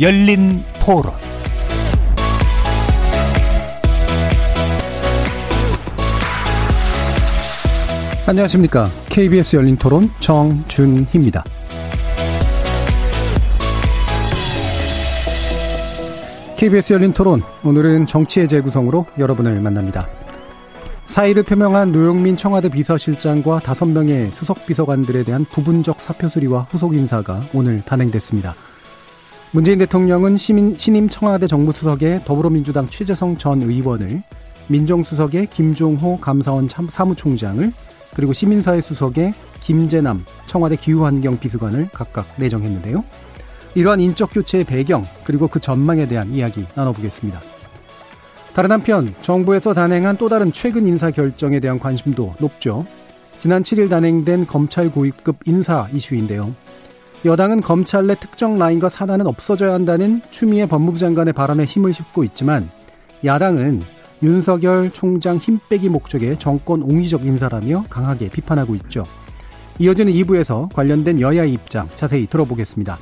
열린 토론 안녕하십니까. KBS 열린 토론 정준희입니다. KBS 열린 토론, 오늘은 정치의 재구성으로 여러분을 만납니다. 사의를 표명한 노영민 청와대 비서실장과 다섯 명의 수석 비서관들에 대한 부분적 사표 수리와 후속 인사가 오늘 단행됐습니다. 문재인 대통령은 시민, 신임 청와대 정무수석의 더불어민주당 최재성 전 의원을 민정수석의 김종호 감사원 사무총장을 그리고 시민사회 수석의 김재남 청와대 기후환경 비서관을 각각 내정했는데요. 이러한 인적 교체의 배경 그리고 그 전망에 대한 이야기 나눠보겠습니다. 다른 한편 정부에서 단행한 또 다른 최근 인사 결정에 대한 관심도 높죠. 지난 7일 단행된 검찰 고위급 인사 이슈인데요. 여당은 검찰 내 특정 라인과 사단은 없어져야 한다는 추미애 법무부 장관의 바람에 힘을 싣고 있지만 야당은 윤석열 총장 힘 빼기 목적의 정권 옹의적 인사라며 강하게 비판하고 있죠. 이어지는 2부에서 관련된 여야의 입장 자세히 들어보겠습니다.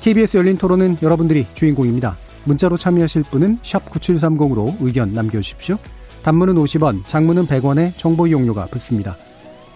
KBS 열린 토론은 여러분들이 주인공입니다. 문자로 참여하실 분은 9730으로 의견 남겨주십시오. 단문은 50원, 장문은 100원에 정보 이용료가 붙습니다.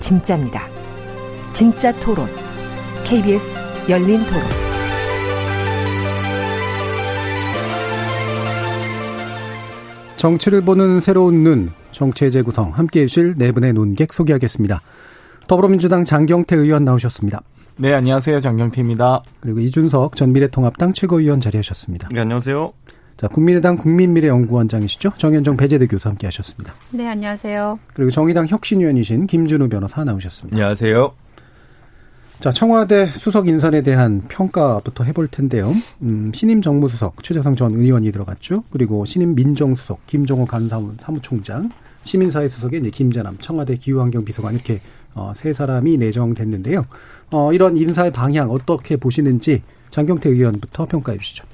진짜입니다. 진짜 토론, KBS 열린 토론. 정치를 보는 새로운 눈, 정치의 재구성 함께 해주실 네 분의 논객 소개하겠습니다. 더불어민주당 장경태 의원 나오셨습니다. 네, 안녕하세요. 장경태입니다. 그리고 이준석 전 미래통합당 최고위원 자리하셨습니다. 네, 안녕하세요. 자, 국민의당 국민미래연구원장이시죠? 정현정 배재대 교수 함께 하셨습니다. 네, 안녕하세요. 그리고 정의당 혁신위원이신 김준우 변호사 나오셨습니다. 안녕하세요. 자, 청와대 수석 인선에 대한 평가부터 해볼 텐데요. 음, 신임 정무수석 최재성 전 의원이 들어갔죠. 그리고 신임 민정수석 김종호 간사원 사무총장, 시민사회 수석에 이제 김재남 청와대 기후환경 비서관 이렇게 어, 세 사람이 내정됐는데요. 어, 이런 인사의 방향 어떻게 보시는지 장경태 의원부터 평가해 주시죠.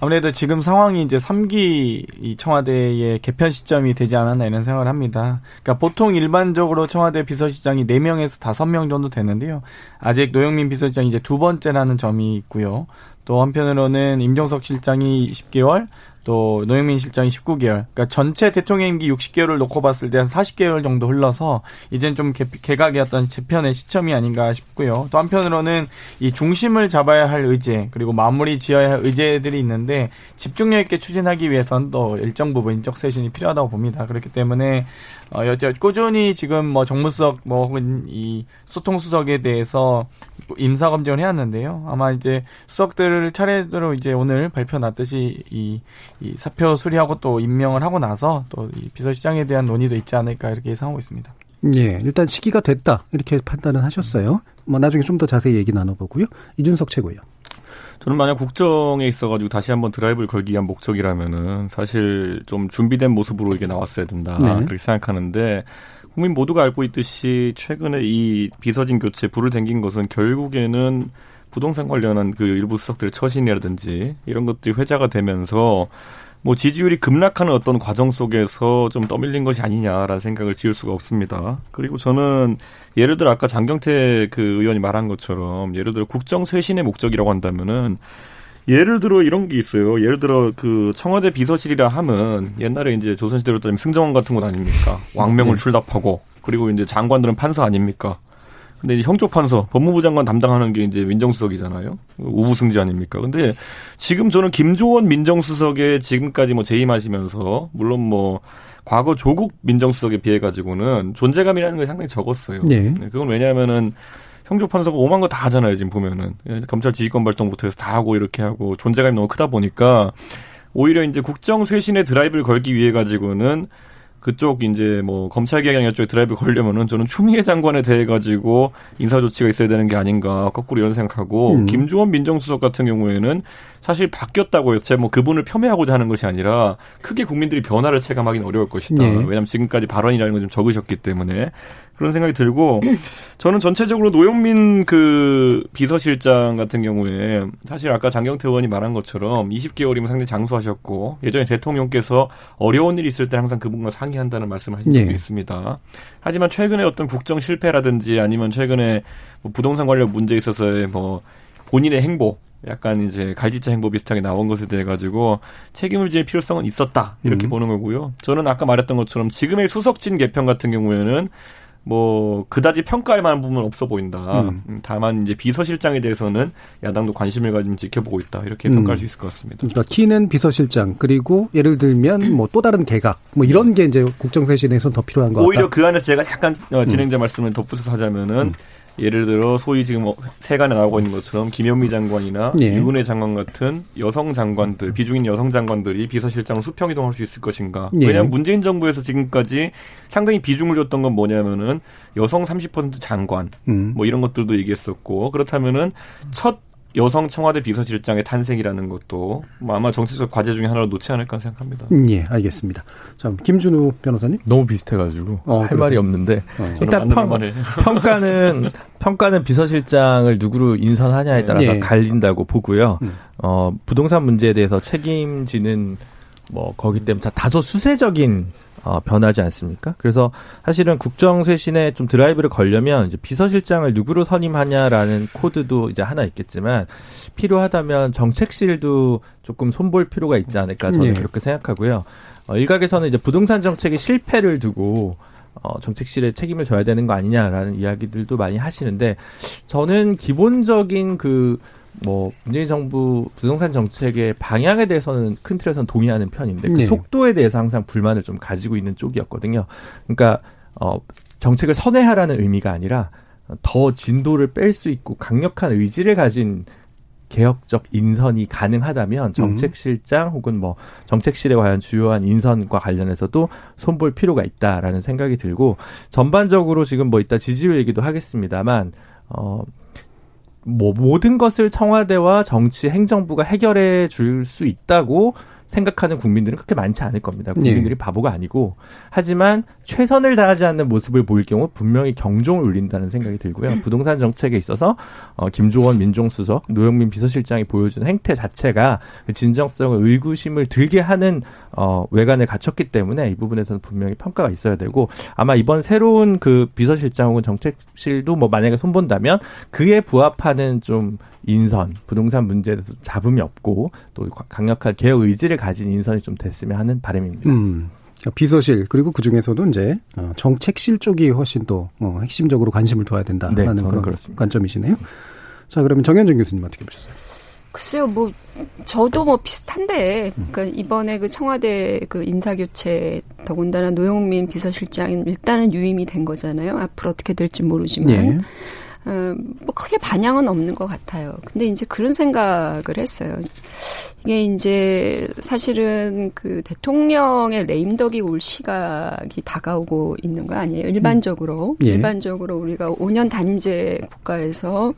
아무래도 지금 상황이 이제 3기 이 청와대의 개편 시점이 되지 않았나 이런 생각을 합니다. 그러니까 보통 일반적으로 청와대 비서실장이 4명에서 5명 정도 되는데요. 아직 노영민 비서실장이 이제 두 번째라는 점이 있고요. 또 한편으로는 임종석 실장이 10개월, 또 노영민 실장이 19개월. 그러니까 전체 대통령 임기 60개월을 놓고 봤을 때 한 40개월 정도 흘러서 이젠 좀 개, 어떤 재편의 시점이 아닌가 싶고요. 또 한편으로는 이 중심을 잡아야 할 의제 그리고 마무리 지어야 할 의제들이 있는데 집중력 있게 추진하기 위해선 또 일정 부분 인적 쇄신이 필요하다고 봅니다. 그렇기 때문에 어, 여태 꾸준히 지금 뭐 정무수석 뭐 혹은 이 소통수석에 대해서 임사 검증을 해왔는데요. 아마 이제 수석들을 차례대로 이제 오늘 발표 났듯이 이, 이 사표 수리하고 또 임명을 하고 나서 또 이 비서실장에 대한 논의도 있지 않을까 이렇게 예상하고 있습니다. 예, 일단 시기가 됐다 이렇게 판단을 하셨어요. 뭐 나중에 좀 더 자세히 얘기 나눠보고요. 이준석 최고요. 저는 만약 국정에 있어가지고 다시 한번 드라이브를 걸기 위한 목적이라면은 사실 좀 준비된 모습으로 이게 나왔어야 된다 네. 그렇게 생각하는데 국민 모두가 알고 있듯이 최근에 이 비서진 교체 불을 댕긴 것은 결국에는 부동산 관련한 그 일부 수석들의 처신이라든지 이런 것들이 회자가 되면서 뭐 지지율이 급락하는 어떤 과정 속에서 좀 떠밀린 것이 아니냐라는 생각을 지을 수가 없습니다. 그리고 저는 예를 들어 아까 장경태 그 의원이 말한 것처럼 예를 들어 국정 쇄신의 목적이라고 한다면은 예를 들어 이런 게 있어요. 예를 들어 그 청와대 비서실이라 하면 옛날에 이제 조선시대로 따지면 승정원 같은 곳 아닙니까? 왕명을 네. 출납하고 그리고 이제 장관들은 판사 아닙니까? 근데 이제 형조 판서 법무부 장관 담당하는 게 이제 민정수석이잖아요. 우부승지 아닙니까? 근데 지금 저는 김조원 민정수석에 지금까지 뭐 재임하시면서 물론 뭐 과거 조국 민정수석에 비해 가지고는 존재감이라는 게 상당히 적었어요. 네. 네 그건 왜냐하면은 형조판서가 오만 거 다 하잖아요. 지금 보면은 예, 검찰 지휘권 발동부터 해서 다 하고 이렇게 하고 존재감이 너무 크다 보니까 오히려 이제 국정 쇄신의 드라이브를 걸기 위해 가지고는 그쪽 이제 뭐 검찰 개혁 쪽에 드라이브 걸려면은 저는 추미애 장관에 대해 가지고 인사 조치가 있어야 되는 게 아닌가 거꾸로 이런 생각하고 음. 김조원 민정수석 같은 경우에는 사실 바뀌었다고 해서 제가 뭐 그분을 폄훼하고자 하는 것이 아니라 크게 국민들이 변화를 체감하기는 어려울 것이다. 네. 왜냐하면 지금까지 발언이라는 걸좀 적으셨기 때문에 그런 생각이 들고 저는 전체적으로 노영민 그 비서실장 같은 경우에 사실 아까 장경태 의원이 말한 것처럼 20개월이면 상당히 장수하셨고 예전에 대통령께서 어려운 일이 있을 때 항상 그분과 상의한다는 말씀을 하신 적이 네. 있습니다. 하지만 최근에 어떤 국정 실패라든지 아니면 최근에 뭐 부동산 관련 문제에 있어서의 뭐 본인의 행보 약간 이제 갈지자 행보 비슷하게 나온 것에 대해 가지고 책임을 질 필요성은 있었다 이렇게 음. 보는 거고요. 저는 아까 말했던 것처럼 지금의 수석진 개편 같은 경우에는 뭐 그다지 평가할 만한 부분은 없어 보인다. 음. 음. 다만 이제 비서실장에 대해서는 야당도 관심을 가지고 지켜보고 있다. 이렇게 음. 평가할 수 있을 것 같습니다. 그러니까 키는 비서실장 그리고 예를 들면 뭐 또 다른 개각 뭐 이런 게 이제 국정쇄신에서 더 필요한 것 같다. 오히려 그 안에서 제가 약간 어, 진행자 음. 말씀을 덧붙여서 하자면은 음. 예를 들어 소위 지금 뭐 세간에 나오고 있는 것처럼 김현미 장관이나 예. 유은혜 장관 같은 여성 장관들 비중인 여성 장관들이 비서실장으로 수평 이동할 수 있을 것인가? 예. 왜냐하면 문재인 정부에서 지금까지 상당히 비중을 줬던 건 뭐냐면은 여성 30% 장관 음. 뭐 이런 것들도 얘기했었고 그렇다면은 첫 여성 청와대 비서실장의 탄생이라는 것도 뭐 아마 정치적 과제 중에 하나로 놓지 않을까 생각합니다. 음, 예, 알겠습니다. 자, 김준우 변호사님. 너무 비슷해가지고 어, 할 그래서. 말이 없는데 어. 일단 평, 평가는 평가는 비서실장을 누구로 인선하냐에 따라서 예. 갈린다고 보고요. 음. 어, 부동산 문제에 대해서 책임지는 뭐 거기 때문에 다소 수세적인 어, 변하지 않습니까? 그래서 사실은 국정쇄신에 좀 드라이브를 걸려면 이제 비서실장을 누구로 선임하냐라는 코드도 이제 하나 있겠지만 필요하다면 정책실도 조금 손볼 필요가 있지 않을까 저는 네. 그렇게 생각하고요. 어, 일각에서는 이제 부동산 정책의 실패를 두고 어, 정책실에 책임을 져야 되는 거 아니냐라는 이야기들도 많이 하시는데 저는 기본적인 그 뭐 문재인 정부 부동산 정책의 방향에 대해서는 큰 틀에서는 동의하는 편인데 그 네. 속도에 대해서 항상 불만을 좀 가지고 있는 쪽이었거든요. 그러니까 어 정책을 선회하라는 의미가 아니라 더 진도를 뺄 수 있고 강력한 의지를 가진 개혁적 인선이 가능하다면 정책실장 혹은 뭐 정책실에 과연 주요한 인선과 관련해서도 손볼 필요가 있다라는 생각이 들고 전반적으로 지금 뭐 이따 지지율 얘기도 하겠습니다만 어 뭐 모든 것을 청와대와 정치 행정부가 해결해 줄 수 있다고 생각하는 국민들은 그렇게 많지 않을 겁니다. 국민들이 네. 바보가 아니고 하지만 최선을 다하지 않는 모습을 보일 경우 분명히 경종을 울린다는 생각이 들고요. 부동산 정책에 있어서 어, 김조원 민정수석, 노영민 비서실장이 보여준 행태 자체가 그 진정성을 의구심을 들게 하는 어, 외관을 갖췄기 때문에 이 부분에서는 분명히 평가가 있어야 되고 아마 이번 새로운 그 비서실장 혹은 정책실도 뭐 만약에 손본다면 그에 부합하는 좀 인선, 부동산 문제에 대해서 잡음이 없고 또 강력한 개혁 의지를 가진 인선이 좀 됐으면 하는 바람입니다. 음. 비서실 그리고 그 중에서도 이제 어, 정책실 쪽이 훨씬 또 어, 핵심적으로 관심을 둬야 된다라는 네, 그런 그렇습니다. 관점이시네요. 자 그러면 정현정 교수님 어떻게 보셨어요? 글쎄요, 뭐 저도 뭐 비슷한데, 그러니까 이번에 그 청와대 그 인사 교체 더군다나 노영민 비서실장은 일단은 유임이 된 거잖아요. 앞으로 어떻게 될지 모르지만. 예. 어, 뭐 크게 반향은 없는 것 같아요. 근데 이제 그런 생각을 했어요. 이게 이제 사실은 그 대통령의 레임덕이 올 시각이 다가오고 있는 거 아니에요? 일반적으로. 음. 예. 일반적으로 우리가 5년 단임제 국가에서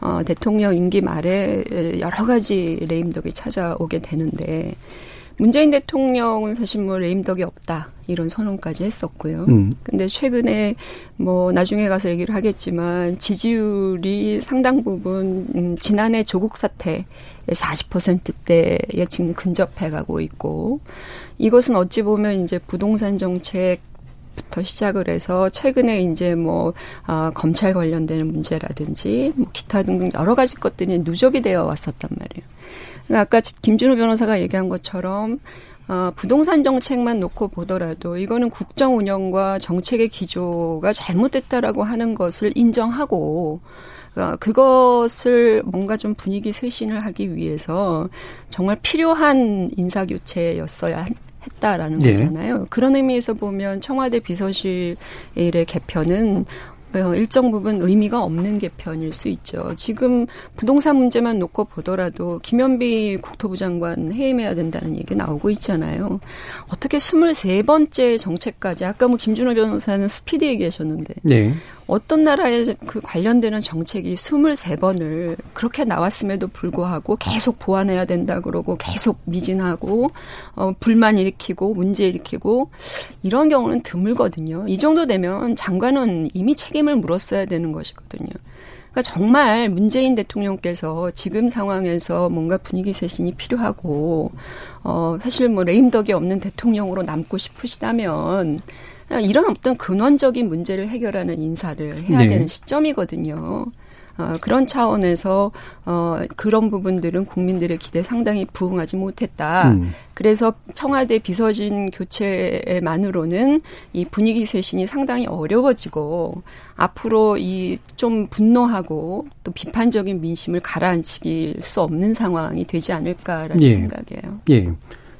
어, 대통령 임기 말에 여러 가지 레임덕이 찾아오게 되는데 문재인 대통령은 사실 뭐 레임덕이 없다 이런 선언까지 했었고요. 음. 근데 최근에 뭐 나중에 가서 얘기를 하겠지만 지지율이 상당 부분 음, 지난해 조국 사태 40%대에 지금 근접해 가고 있고 이것은 어찌 보면 이제 부동산 정책 부터 시작을 해서 최근에 이제 뭐 아, 검찰 관련되는 문제라든지 뭐 기타 등등 여러 가지 것들이 누적이 되어 왔었단 말이에요. 그러니까 아까 김준호 변호사가 얘기한 것처럼 어, 부동산 정책만 놓고 보더라도 이거는 국정 운영과 정책의 기조가 잘못됐다라고 하는 것을 인정하고 어, 그것을 뭔가 좀 분위기 쇄신을 하기 위해서 정말 필요한 인사 교체였어야 했다라는 네. 거잖아요. 그런 의미에서 보면 청와대 비서실의 개편은 어, 일정 부분 의미가 없는 개편일 수 있죠. 지금 부동산 문제만 놓고 보더라도 김현비 국토부 장관 해임해야 된다는 얘기 나오고 있잖아요. 어떻게 23번째 정책까지 아까 뭐 김준호 변호사는 스피드 얘기하셨는데 네. 어떤 나라에 그 관련되는 정책이 23번을 그렇게 나왔음에도 불구하고 계속 보완해야 된다 그러고 계속 미진하고 어 불만 일으키고 문제 일으키고 이런 경우는 드물거든요. 이 정도 되면 장관은 이미 책임을 물었어야 되는 것이거든요. 그러니까 정말 문재인 대통령께서 지금 상황에서 뭔가 분위기 쇄신이 필요하고 어 사실 뭐 레임덕이 없는 대통령으로 남고 싶으시다면 이런 어떤 근원적인 문제를 해결하는 인사를 해야 네. 되는 시점이거든요. 어, 그런 차원에서 어, 그런 부분들은 국민들의 기대 상당히 부응하지 못했다. 음. 그래서 청와대 비서진 교체만으로는 이 분위기 쇄신이 상당히 어려워지고 앞으로 이 좀 분노하고 또 비판적인 민심을 가라앉힐 수 없는 상황이 되지 않을까라는 예. 생각이에요. 예.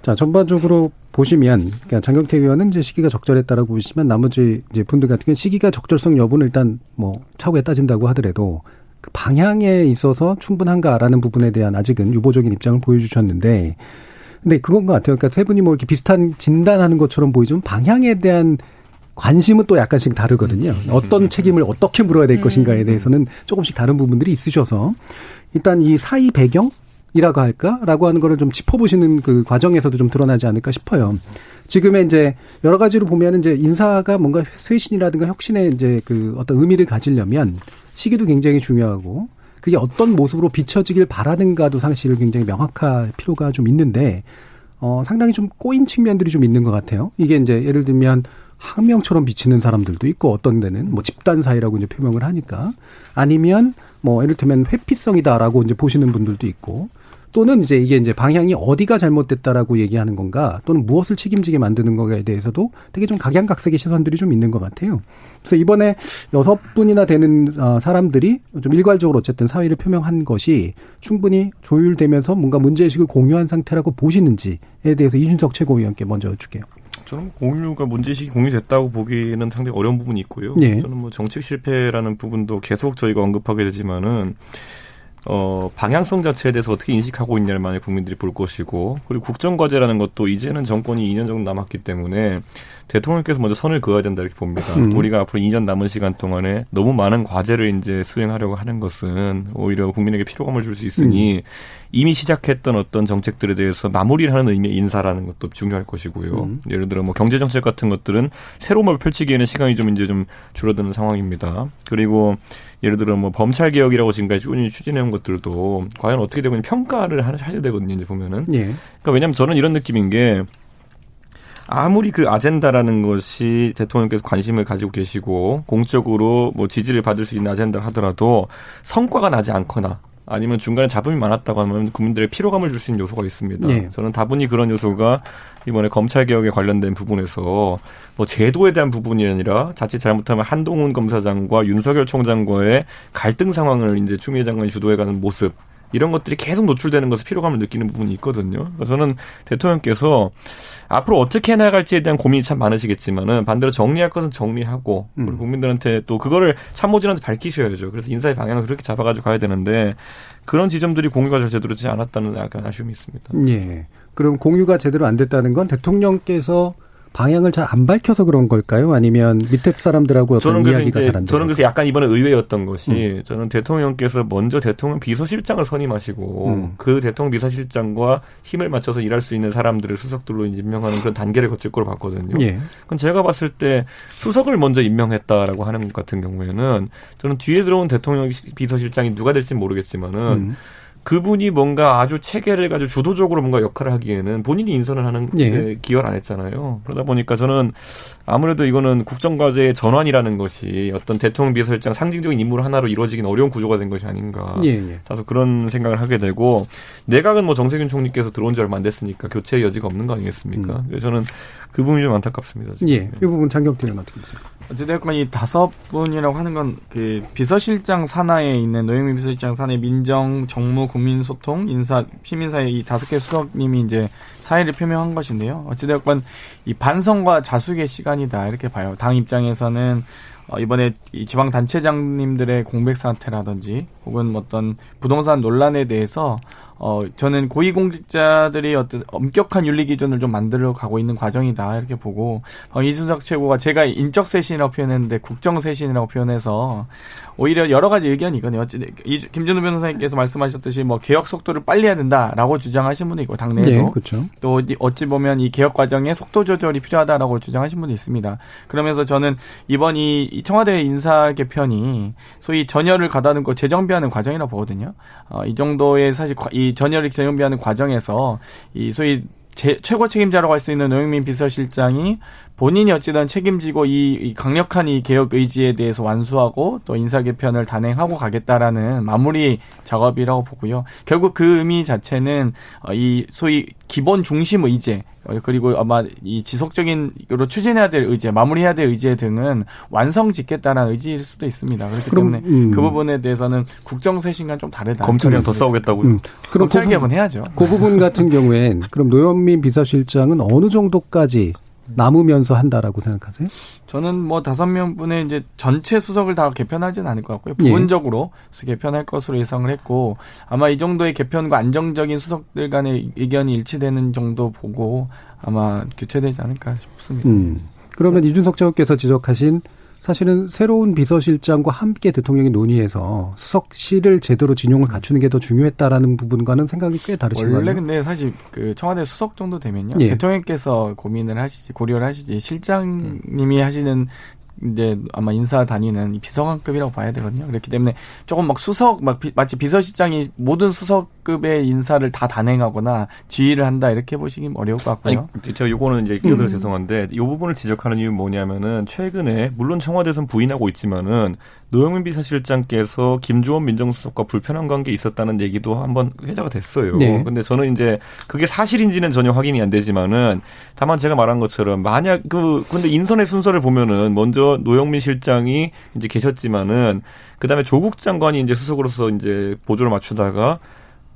자, 전반적으로 보시면 그러니까 장경태 의원은 이제 시기가 적절했다라고 보시면 나머지 이제 분들 같은 경우 시기가 적절성 여부는 일단 뭐 차후에 따진다고 하더라도 그 방향에 있어서 충분한가라는 부분에 대한 아직은 유보적인 입장을 보여주셨는데 근데 그건 것 같아요. 그러니까 세 분이 뭐 이렇게 비슷한 진단하는 것처럼 보이지만 방향에 대한 관심은 또 약간씩 다르거든요. 어떤 책임을 어떻게 물어야 될 것인가에 음. 대해서는 조금씩 다른 부분들이 있으셔서 일단 이 사이 배경 이라고 할까라고 하는 거를 좀 짚어보시는 그 과정에서도 좀 드러나지 않을까 싶어요. 지금의 이제 여러 가지로 보면은 이제 인사가 뭔가 쇄신이라든가 혁신의 이제 그 어떤 의미를 가지려면 시기도 굉장히 중요하고 그게 어떤 모습으로 비춰지길 바라는가도 사실 굉장히 명확할 필요가 좀 있는데 어 상당히 좀 꼬인 측면들이 좀 있는 것 같아요. 이게 이제 예를 들면 항명처럼 비치는 사람들도 있고 어떤 데는 뭐 집단 사이라고 이제 표명을 하니까 아니면 뭐 예를 들면 회피성이다라고 이제 보시는 분들도 있고 또는 이제 이게 이제 방향이 어디가 잘못됐다라고 얘기하는 건가 또는 무엇을 책임지게 만드는 거에 대해서도 되게 좀 각양각색의 시선들이 좀 있는 것 같아요. 그래서 이번에 여섯 분이나 되는 어, 사람들이 좀 일괄적으로 어쨌든 사의를 표명한 것이 충분히 조율되면서 뭔가 문제의식을 공유한 상태라고 보시는지에 대해서 이준석 최고위원께 먼저 여쭐게요. 저는 공유가 문제식이 공유됐다고 보기는 상당히 어려운 부분이 있고요. 네. 저는 뭐 정책 실패라는 부분도 계속 저희가 언급하게 되지만은 어, 방향성 자체에 대해서 어떻게 인식하고 있냐를 만약 국민들이 볼 것이고, 그리고 국정과제라는 것도 이제는 정권이 2년 정도 남았기 때문에 대통령께서 먼저 선을 그어야 된다 이렇게 봅니다. 음. 우리가 앞으로 2년 남은 시간 동안에 너무 많은 과제를 이제 수행하려고 하는 것은 오히려 국민에게 피로감을 줄 수 있으니 음. 이미 시작했던 어떤 정책들에 대해서 마무리를 하는 의미의 인사라는 것도 중요할 것이고요. 음. 예를 들어 뭐 경제 정책 같은 것들은 새로운 걸 펼치기에는 시간이 좀 이제 좀 줄어드는 상황입니다. 그리고 예를 들어 뭐 범찰 개혁이라고 지금까지 꾸준히 추진해온 것들도 과연 어떻게 되고 평가를 하셔야 되거든요. 이제 보면은. 예. 그러니까 왜냐하면 저는 이런 느낌인 게 아무리 그 아젠다라는 것이 대통령께서 관심을 가지고 계시고 공적으로 뭐 지지를 받을 수 있는 아젠다 하더라도 성과가 나지 않거나 아니면 중간에 잡음이 많았다고 하면 국민들의 피로감을 줄 수 있는 요소가 있습니다. 네. 저는 다분히 그런 요소가 이번에 검찰 개혁에 관련된 부분에서 뭐 제도에 대한 부분이 아니라 자칫 잘못하면 한동훈 검사장과 윤석열 총장과의 갈등 상황을 이제 추미애 장관이 주도해가는 모습 이런 것들이 계속 노출되는 것을 피로감을 느끼는 부분이 있거든요. 저는 대통령께서 앞으로 어떻게 해나갈지에 대한 고민이 참 많으시겠지만은 반대로 정리할 것은 정리하고 음. 그리고 국민들한테 또 그거를 참모진한테 밝히셔야죠. 그래서 인사의 방향을 그렇게 잡아가지고 가야 되는데 그런 지점들이 공유가 제대로 되지 않았다는 약간 아쉬움이 있습니다. 예. 그럼 공유가 제대로 안 됐다는 건 대통령께서 방향을 잘 안 밝혀서 그런 걸까요? 아니면 밑에 사람들하고 어떤 저는 이야기가 잘안 저는 그래서 약간 이번에 의외였던 것이 음. 저는 대통령께서 먼저 대통령 비서실장을 선임하시고 음. 그 대통령 비서실장과 힘을 맞춰서 일할 수 있는 사람들을 수석들로 임명하는 그런 단계를 거칠 거로 봤거든요. 예. 그럼 제가 봤을 때 수석을 먼저 임명했다라고 하는 것 같은 경우에는 저는 뒤에 들어온 대통령 비서실장이 누가 될지 모르겠지만은 음. 그분이 뭔가 아주 체계를 가지고 주도적으로 뭔가 역할을 하기에는 본인이 인선을 하는 예. 기여를 안 했잖아요. 그러다 보니까 저는 아무래도 이거는 국정과제의 전환이라는 것이 어떤 대통령 비서실장 상징적인 인물 하나로 이루어지기는 어려운 구조가 된 것이 아닌가. 예, 예. 다소 그런 생각을 하게 되고 내각은 뭐 정세균 총리께서 들어온 지 얼마 안 됐으니까 교체의 여지가 없는 거 아니겠습니까? 음. 그래서 저는 그 부분이 좀 안타깝습니다. 지금. 예, 이 부분 장경태는 어떻게 보세요? 어찌됐건 이 다섯 분이라고 하는 건 그 비서실장 산하에 있는 노영민 비서실장 산하의 민정, 정무, 국민소통, 인사, 시민사회 이 다섯 개 수석님이 이제 사의를 표명한 것인데요. 어찌됐건 이 반성과 자숙의 시간이다 이렇게 봐요. 당 입장에서는 어, 이번에 이 지방 단체장님들의 공백 사태라든지 혹은 어떤 부동산 논란에 대해서 어, 저는 고위공직자들이 어떤 엄격한 윤리 기준을 좀 만들어 가고 있는 과정이다 이렇게 보고 어, 이준석 최고가 제가 인적 쇄신이라고 표현했는데 국정 쇄신이라고 표현해서 오히려 여러 가지 의견이 있거든요. 어찌 김준우 변호사님께서 말씀하셨듯이 뭐 개혁 속도를 빨리 해야 된다라고 주장하신 분도 있고 당내에도 네, 그렇죠. 또 어찌 보면 이 개혁 과정에 속도 조절이 필요하다라고 주장하신 분도 있습니다. 그러면서 저는 이번 이 청와대 인사 개편이 소위 전열을 가다듬고 재정비하는 과정이라고 보거든요. 어, 이 정도의 사실 이 전열을 재정비하는 과정에서 이 소위 제, 최고 책임자라고 할 수 있는 노영민 비서실장이 본인이 어찌든 책임지고 이, 이, 강력한 이 개혁 의지에 대해서 완수하고 또 인사 개편을 단행하고 가겠다라는 마무리 작업이라고 보고요. 결국 그 의미 자체는 어, 이 소위 기본 중심 의제 그리고 아마 이 지속적인으로 추진해야 될 의제, 마무리해야 될 의제 등은 완성 짓겠다는 의지일 수도 있습니다. 그렇기 그럼, 때문에 음. 그 부분에 대해서는 국정 쇄신과 좀 다르다. 검찰이랑 더 싸우겠다고요? 음. 그럼 검찰 그 개혁은 해야죠. 그 부분 같은 경우엔 그럼 노현민 비서실장은 어느 정도까지 남으면서 한다라고 생각하세요? 저는 뭐 다섯 명분의 이제 전체 수석을 다 개편하지는 않을 것 같고요. 부분적으로 예. 개편할 것으로 예상을 했고 아마 이 정도의 개편과 안정적인 수석들 간의 의견이 일치되는 정도 보고 아마 교체되지 않을까 싶습니다. 음. 그러면 이준석 장관께서 지적하신 사실은 새로운 비서실장과 함께 대통령이 논의해서 수석실을 제대로 진용을 갖추는 게 더 중요했다라는 부분과는 생각이 꽤 다르신 거예요. 원래 근데 사실 그 청와대 수석 정도 되면요. 예. 대통령께서 고민을 하시지 고려를 하시지 실장님이 하시는 이제 아마 인사 다니는 비서관급이라고 봐야 되거든요. 그렇기 때문에 조금 막 수석 막 비, 마치 비서실장이 모든 수석 급의 인사를 다 단행하거나 지휘를 한다 이렇게 보시기 어려울 것 같고요. 아니, 저 요거는 이제 끼어들어 음. 죄송한데 이 부분을 지적하는 이유는 뭐냐면은 최근에 물론 청와대에서는 부인하고 있지만은 노영민 비서실장께서 김주원 민정수석과 불편한 관계 있었다는 얘기도 한번 회자가 됐어요. 네. 근데 저는 이제 그게 사실인지는 전혀 확인이 안 되지만은 다만 제가 말한 것처럼 만약 그 근데 인선의 순서를 보면은 먼저 노영민 실장이 이제 계셨지만은 그다음에 조국 장관이 이제 수석으로서 이제 보조를 맞추다가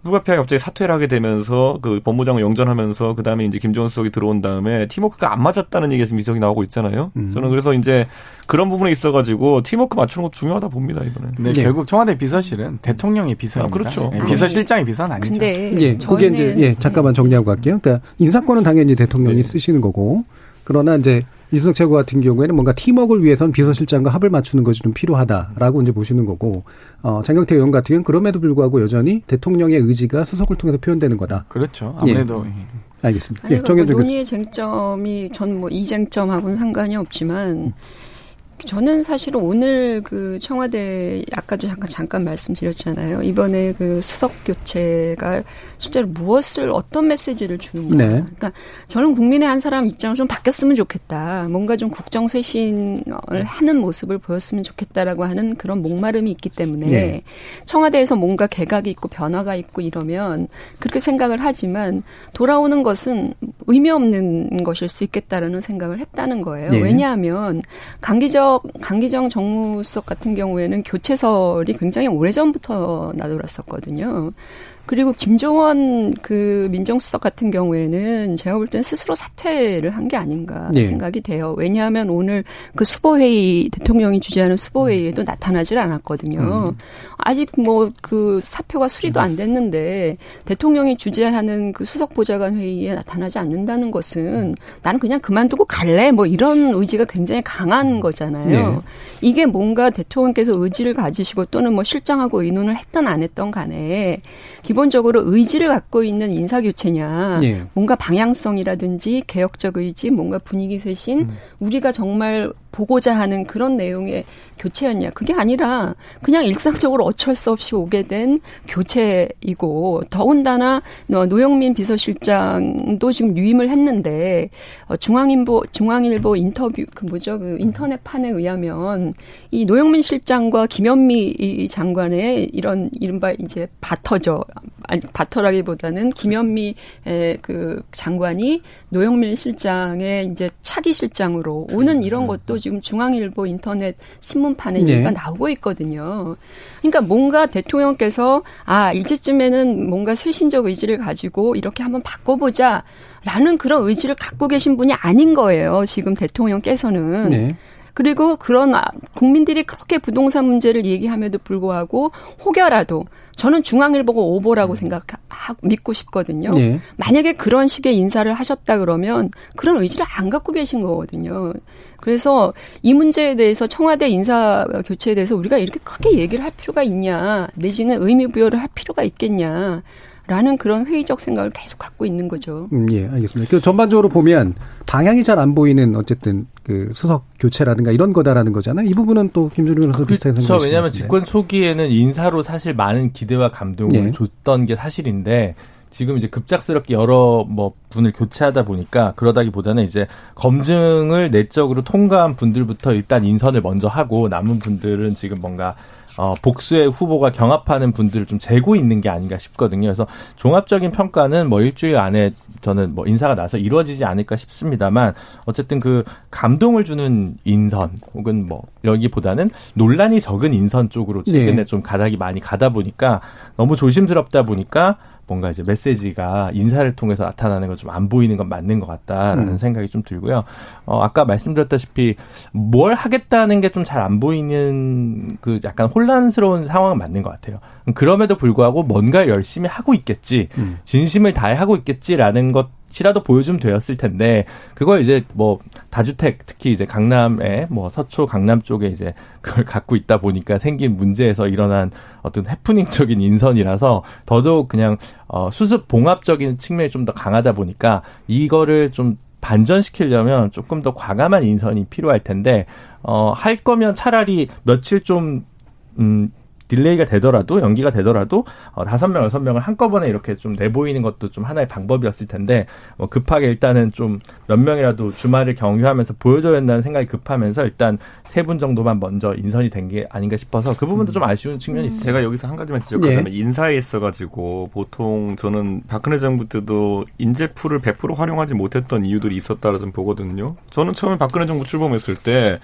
불가피하게 갑자기 사퇴를 하게 되면서 그 법무장을 영전하면서 그 다음에 이제 김종원 수석이 들어온 다음에 팀워크가 안 맞았다는 얘기가 지금 미적이 나오고 있잖아요. 음. 저는 그래서 이제 그런 부분에 있어가지고 팀워크 맞추는 것도 중요하다 봅니다 이번에. 네, 네. 결국 청와대 비서실은 대통령의 비서입니다. 아, 그렇죠. 네, 비서실장의 비서는 아니죠. 근데 예, 그게 이제 예 잠깐만 정리하고 갈게요. 그러니까 인사권은 당연히 대통령이 네. 쓰시는 거고 그러나 이제 이준석 최고 같은 경우에는 뭔가 팀워크를 위해선 비서실장과 합을 맞추는 것이 좀 필요하다라고 이제 보시는 거고 어, 장경태 의원 같은 경우는 그럼에도 불구하고 여전히 대통령의 의지가 수석을 통해서 표현되는 거다. 그렇죠. 아무래도 예. 알겠습니다. 아니, 예, 그러니까 뭐 논의의 쟁점이 전 뭐 이 쟁점하고는 상관이 없지만 음. 저는 사실은 오늘 그 청와대 아까도 잠깐 잠깐 말씀드렸잖아요. 이번에 그 수석 교체가 실제로 무엇을 어떤 메시지를 주는가. 네. 그러니까 저는 국민의 한 사람 입장을 좀 바뀌었으면 좋겠다. 뭔가 좀 국정 쇄신을 하는 모습을 보였으면 좋겠다라고 하는 그런 목마름이 있기 때문에 네. 청와대에서 뭔가 개각이 있고 변화가 있고 이러면 그렇게 생각을 하지만 돌아오는 것은 의미 없는 것일 수 있겠다라는 생각을 했다는 거예요. 네. 왜냐하면 강기적 강기적, 강기정 정무수석 같은 경우에는 교체설이 굉장히 오래 전부터 나돌았었거든요. 그리고 김종원 그 민정수석 같은 경우에는 제가 볼땐 스스로 사퇴를 한 게 아닌가 네. 생각이 돼요. 왜냐하면 오늘 그 수보회의 대통령이 주재하는 수보회의에도 나타나질 않았거든요. 음. 아직 뭐 그 사표가 수리도 안 됐는데 대통령이 주재하는 그 수석 보좌관 회의에 나타나지 않는다는 것은 나는 그냥 그만두고 갈래 뭐 이런 의지가 굉장히 강한 거잖아요. 네. 이게 뭔가 대통령께서 의지를 가지시고 또는 뭐 실장하고 의논을 했던 안 했던 간에 기본 적으로 의지를 갖고 있는 인사 교체냐, 네. 뭔가 방향성이라든지 개혁적 의지, 뭔가 분위기 쇄신, 음. 우리가 정말 보고자 하는 그런 내용의 교체였냐. 그게 아니라 그냥 일상적으로 어쩔 수 없이 오게 된 교체이고 더군다나 노영민 비서실장도 지금 유임을 했는데 어, 중앙일보 중앙일보 인터뷰 그 뭐죠 그 인터넷판에 의하면 이 노영민 실장과 김현미 장관의 이런 이른바 이제 바터죠. 아니 바터라기보다는 김현미 그 장관이 노영민 실장의 이제 차기 실장으로 오는 이런 것도 지금 중앙일보 인터넷 신문판에 네. 얘기가 나오고 있거든요. 그러니까 뭔가 대통령께서 아 이제쯤에는 뭔가 쇄신적 의지를 가지고 이렇게 한번 바꿔보자. 라는 그런 의지를 갖고 계신 분이 아닌 거예요. 지금 대통령께서는. 네. 그리고 그런 아, 국민들이 그렇게 부동산 문제를 얘기함에도 불구하고 혹여라도 저는 중앙일보고 오보라고 생각하고 믿고 싶거든요. 네. 만약에 그런 식의 인사를 하셨다 그러면 그런 의지를 안 갖고 계신 거거든요. 그래서 이 문제에 대해서 청와대 인사 교체에 대해서 우리가 이렇게 크게 얘기를 할 필요가 있냐, 내지는 의미 부여를 할 필요가 있겠냐. 라는 그런 회의적 생각을 계속 갖고 있는 거죠. 음, 예, 알겠습니다. 그 전반적으로 보면 방향이 잘 안 보이는 어쨌든 그 수석 교체라든가 이런 거다라는 거잖아요. 이 부분은 또 김준우 변호사 비슷하게 생각하시죠. 그렇죠. 왜냐하면 집권 초기에는 인사로 사실 많은 기대와 감동을 예. 줬던 게 사실인데 지금 이제 급작스럽게 여러 뭐 분을 교체하다 보니까 그러다기보다는 이제 검증을 내적으로 통과한 분들부터 일단 인선을 먼저 하고 남은 분들은 지금 뭔가 어, 복수의 후보가 경합하는 분들을 좀 재고 있는 게 아닌가 싶거든요. 그래서 종합적인 평가는 뭐 일주일 안에 저는 뭐 인사가 나서 이루어지지 않을까 싶습니다만 어쨌든 그 감동을 주는 인선 혹은 뭐 여기보다는 논란이 적은 인선 쪽으로 최근에 네. 좀 가닥이 많이 가다 보니까 너무 조심스럽다 보니까 뭔가 이제 메시지가 인사를 통해서 나타나는 건 좀 안 보이는 건 맞는 것 같다라는 음. 생각이 좀 들고요. 어, 아까 말씀드렸다시피 뭘 하겠다는 게 좀 잘 안 보이는 그 약간 혼란스러운 상황은 맞는 것 같아요. 그럼에도 불구하고 뭔가 열심히 하고 있겠지, 음. 진심을 다해 하고 있겠지라는 것 시라도 보여주면 되었을 텐데 그걸 이제 뭐 다주택 특히 이제 강남에 뭐 서초 강남 쪽에 이제 그걸 갖고 있다 보니까 생긴 문제에서 일어난 어떤 해프닝적인 인선이라서 더더욱 그냥 어 수습 봉합적인 측면이 좀 더 강하다 보니까 이거를 좀 반전시키려면 조금 더 과감한 인선이 필요할 텐데 어할 거면 차라리 며칠 좀 음, delay가 되더라도 연기가 되더라도 어, 다섯 명 여섯 명을 한꺼번에 이렇게 좀 내보이는 것도 좀 하나의 방법이었을 텐데 뭐 급하게 일단은 좀 몇 명이라도 주말을 경유하면서 보여줘야 된다는 생각이 급하면서 일단 세 분 정도만 먼저 인선이 된 게 아닌가 싶어서 그 부분도 좀 아쉬운 측면이 있습니다. 제가 여기서 한 가지만 지적하자면 네. 인사에 있어가지고 보통 저는 박근혜 정부 때도 인재풀을 100% 활용하지 못했던 이유들이 있었다라 좀 보거든요. 저는 처음에 박근혜 정부 출범했을 때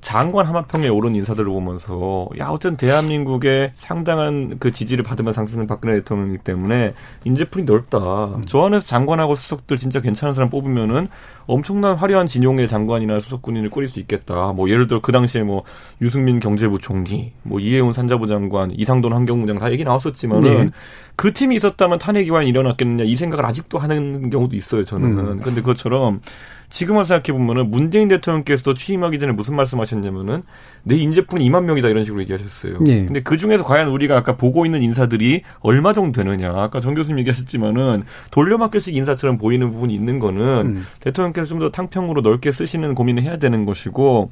장관 하마평에 오른 인사들을 보면서 야 어쨌든 대한민국의 상당한 그 지지를 받으면 상승된 박근혜 대통령이기 때문에 인재풀이 넓다. 음. 저 안에서 장관하고 수석들 진짜 괜찮은 사람 뽑으면은 엄청난 화려한 진용의 장관이나 수석군인을 꾸릴 수 있겠다. 뭐 예를 들어 그 당시에 뭐 유승민 경제부 총리, 뭐 이해훈 산자부 장관, 이상돈 환경부 장관 다 얘기 나왔었지만은 네. 그 팀이 있었다면 탄핵이 과연 일어났겠느냐 이 생각을 아직도 하는 경우도 있어요. 저는. 음. 근데 그것처럼 지금만 생각해 보면은 문재인 대통령께서도 취임하기 전에 무슨 말씀하셨냐면은 내 인재풀은 2만 명이다 이런 식으로 얘기하셨어요. 예. 근데 그 중에서 과연 우리가 아까 보고 있는 인사들이 얼마 정도 되느냐? 아까 정 교수님 얘기하셨지만은 돌려막기식 인사처럼 보이는 부분이 있는 거는 음. 대통령께서 좀 더 탕평으로 넓게 쓰시는 고민을 해야 되는 것이고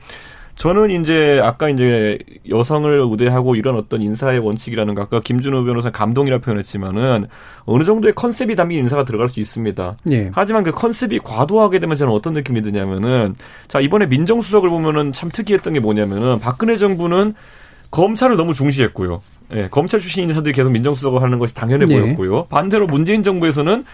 저는 이제 아까 이제 여성을 우대하고 이런 어떤 인사의 원칙이라는 거 아까 김준호 변호사 감동이라 표현했지만은 어느 정도의 컨셉이 담긴 인사가 들어갈 수 있습니다. 예. 하지만 그 컨셉이 과도하게 되면 저는 어떤 느낌이 드냐면은 자 이번에 민정수석을 보면은 참 특이했던 게 뭐냐면은 박근혜 정부는 검찰을 너무 중시했고요. 예, 검찰 출신 인사들이 계속 민정수석을 하는 것이 당연해 예. 보였고요. 반대로 문재인 정부에서는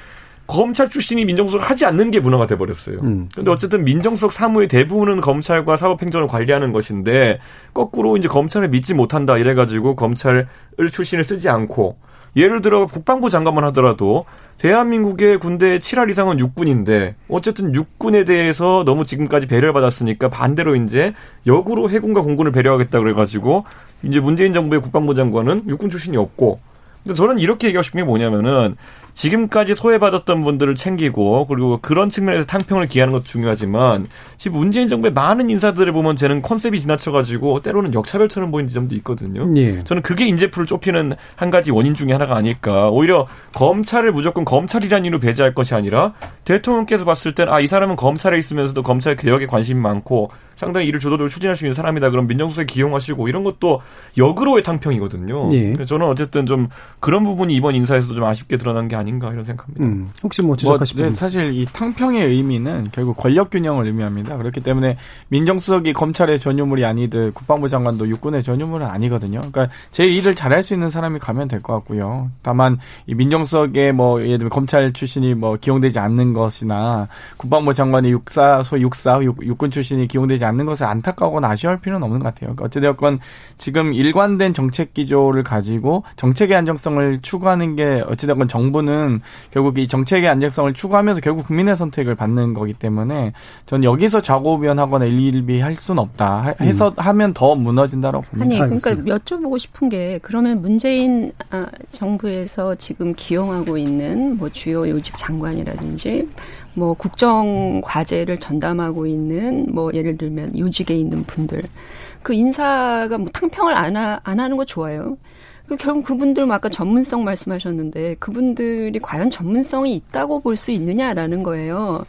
검찰 출신이 민정수석을 하지 않는 게 문화가 돼버렸어요. 음. 근데 어쨌든 민정수석 사무의 대부분은 검찰과 사법행정을 관리하는 것인데 거꾸로 이제 검찰을 믿지 못한다 이래가지고 검찰을 출신을 쓰지 않고 예를 들어 국방부 장관만 하더라도 대한민국의 군대의 7할 이상은 육군인데 어쨌든 육군에 대해서 너무 지금까지 배려를 받았으니까 반대로 이제 역으로 해군과 공군을 배려하겠다 그래가지고 이제 문재인 정부의 국방부 장관은 육군 출신이 없고 근데 저는 이렇게 얘기하고 싶은 게 뭐냐면은 지금까지 소외받았던 분들을 챙기고 그리고 그런 측면에서 탕평을 기하는 것도 중요하지만 지금 문재인 정부의 많은 인사들을 보면 쟤는 컨셉이 지나쳐가지고 때로는 역차별처럼 보이는 지점도 있거든요. 예. 저는 그게 인재풀을 좁히는 한 가지 원인 중에 하나가 아닐까. 오히려 검찰을 무조건 검찰이라는 이유로 배제할 것이 아니라 대통령께서 봤을 땐 아 이 사람은 검찰에 있으면서도 검찰 개혁에 관심이 많고 상당히 일을 주도적으로 추진할 수 있는 사람이다. 그럼 민정수석에 기용하시고 이런 것도 역으로의 탕평이거든요. 예. 저는 어쨌든 좀 그런 부분이 이번 인사에서도 좀 아쉽게 드러난 게 아닌가 이런 생각합니다. 음, 혹시 뭐 지적하실 뭐, 네, 사실 이 탕평의 의미는 결국 권력 균형을 의미합니다. 그렇기 때문에 민정수석이 검찰의 전유물이 아니듯 국방부 장관도 육군의 전유물은 아니거든요. 그러니까 제 일을 잘할 수 있는 사람이 가면 될 것 같고요. 다만 이 민정수석에 뭐 예를 들면 검찰 출신이 뭐 기용되지 않는 것이나 국방부 장관이 육사 소 육사 육, 육군 출신이 기용되지 되지 않는 것을 안타까워하거나 아쉬워할 필요는 없는 것 같아요. 그러니까 어찌되었건 지금 일관된 정책 기조를 가지고 정책의 안정성을 추구하는 게 어찌되었건 정부는 결국 이 정책의 안정성을 추구하면서 결국 국민의 선택을 받는 거기 때문에 전 여기서 좌고우변하거나 일일비 할 수는 없다. 해서 음. 하면 더 무너진다라고 봅니다. 아니 그러니까 여쭤보고 싶은 게 그러면 문재인 아, 정부에서 지금 기용하고 있는 뭐 주요 요직 장관이라든지 뭐 국정 과제를 전담하고 있는 뭐 예를 들면 요직에 있는 분들 그 인사가 뭐 탕평을 안, 하, 안 하는 거 좋아요. 그 결국 그분들 뭐 아까 전문성 말씀하셨는데 그분들이 과연 전문성이 있다고 볼 수 있느냐라는 거예요.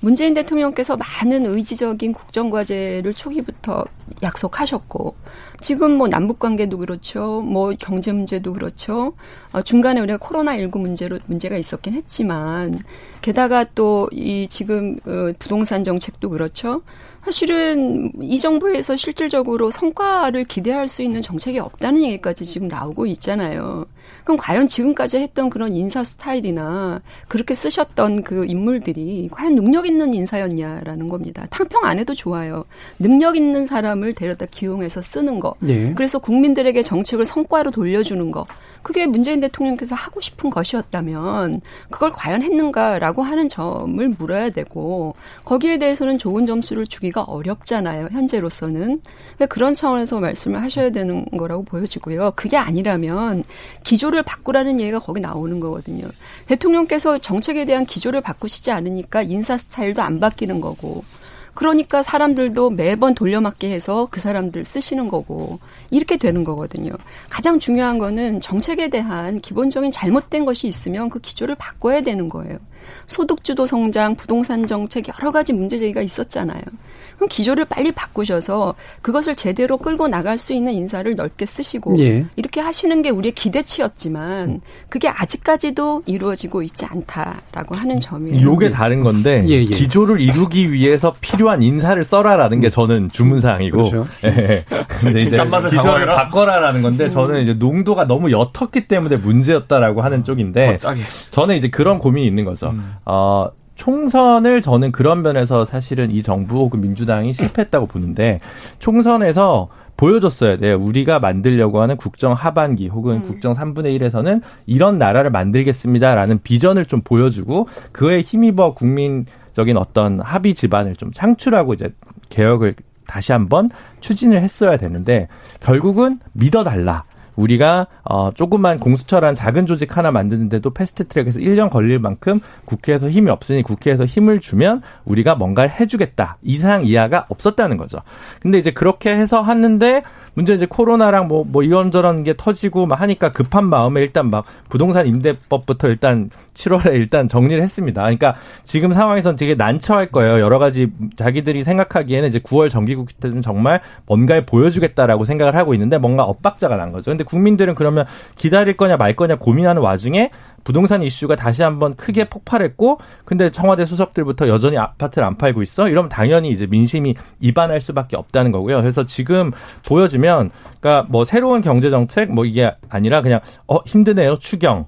문재인 대통령께서 많은 의지적인 국정과제를 초기부터 약속하셨고 지금 뭐 남북 관계도 그렇죠. 뭐 경제 문제도 그렇죠. 어, 중간에 우리가 코로나 19 문제로 문제가 있었긴 했지만 게다가 또 이 지금 어, 부동산 정책도 그렇죠. 사실은 이 정부에서 실질적으로 성과를 기대할 수 있는 정책이 없다는 얘기까지 지금 나오고 있잖아요. 그럼 과연 지금까지 했던 그런 인사 스타일이나 그렇게 쓰셨던 그 인물들이 과연 능력 있는 인사였냐라는 겁니다. 탕평 안 해도 좋아요. 능력 있는 사람을 데려다 기용해서 쓰는 거. 네. 그래서 국민들에게 정책을 성과로 돌려주는 거. 그게 문재인 대통령께서 하고 싶은 것이었다면 그걸 과연 했는가라고 하는 점을 물어야 되고 거기에 대해서는 좋은 점수를 주기가 어렵잖아요. 현재로서는. 그러니까 그런 차원에서 말씀을 하셔야 되는 거라고 보여지고요. 그게 아니라면 기조를 바꾸라는 얘기가 거기 나오는 거거든요. 대통령께서 정책에 대한 기조를 바꾸시지 않으니까 인사 스타일도 안 바뀌는 거고 그러니까 사람들도 매번 돌려막기 해서 그 사람들 쓰시는 거고 이렇게 되는 거거든요. 가장 중요한 거는 정책에 대한 기본적인 잘못된 것이 있으면 그 기조를 바꿔야 되는 거예요. 소득주도 성장, 부동산 정책 여러 가지 문제 제기가 있었잖아요. 그럼 기조를 빨리 바꾸셔서 그것을 제대로 끌고 나갈 수 있는 인사를 넓게 쓰시고 예. 이렇게 하시는 게 우리의 기대치였지만 그게 아직까지도 이루어지고 있지 않다라고 하는 점이에요. 요게 예. 다른 건데 예, 예. 기조를 이루기 위해서 필요한 인사를 써라라는 게 저는 주문 사항이고 그렇죠. 예. 근데 이제 기조를 바꿔라라는 건데 음. 저는 이제 농도가 너무 옅었기 때문에 문제였다라고 하는 쪽인데 저는 이제 그런 고민이 있는 거죠. 음. 어, 총선을 저는 그런 면에서 사실은 이 정부 혹은 민주당이 실패했다고 보는데 총선에서 보여줬어야 돼요. 우리가 만들려고 하는 국정 하반기 혹은 음. 국정 3분의 1에서는 이런 나라를 만들겠습니다라는 비전을 좀 보여주고 그에 힘입어 국민적인 어떤 합의 집안을 좀 창출하고 이제 개혁을 다시 한번 추진을 했어야 되는데 결국은 믿어달라. 우리가 어 조금만 공수처란 작은 조직 하나 만드는데도 패스트 트랙에서 1년 걸릴 만큼 국회에서 힘이 없으니 국회에서 힘을 주면 우리가 뭔가를 해주겠다 이상 이하가 없었다는 거죠. 근데 이제 그렇게 해서 하는데 문제 이제 코로나랑 뭐, 뭐 이런저런 게 터지고 막 하니까 급한 마음에 일단 막 부동산 임대법부터 일단 7월에 일단 정리를 했습니다. 그러니까 지금 상황에선 되게 난처할 거예요. 여러 가지 자기들이 생각하기에는 이제 9월 정기국회 때는 정말 뭔가를 보여주겠다라고 생각을 하고 있는데 뭔가 엇박자가 난 거죠. 근데 국민들은 그러면 기다릴 거냐 말 거냐 고민하는 와중에 부동산 이슈가 다시 한번 크게 폭발했고 근데 청와대 수석들부터 여전히 아파트를 안 팔고 있어 이러면 당연히 이제 민심이 이반할 수밖에 없다는 거고요. 그래서 지금 보여주면 그러니까 뭐 새로운 경제 정책 뭐 이게 아니라 그냥 어 힘드네요 추경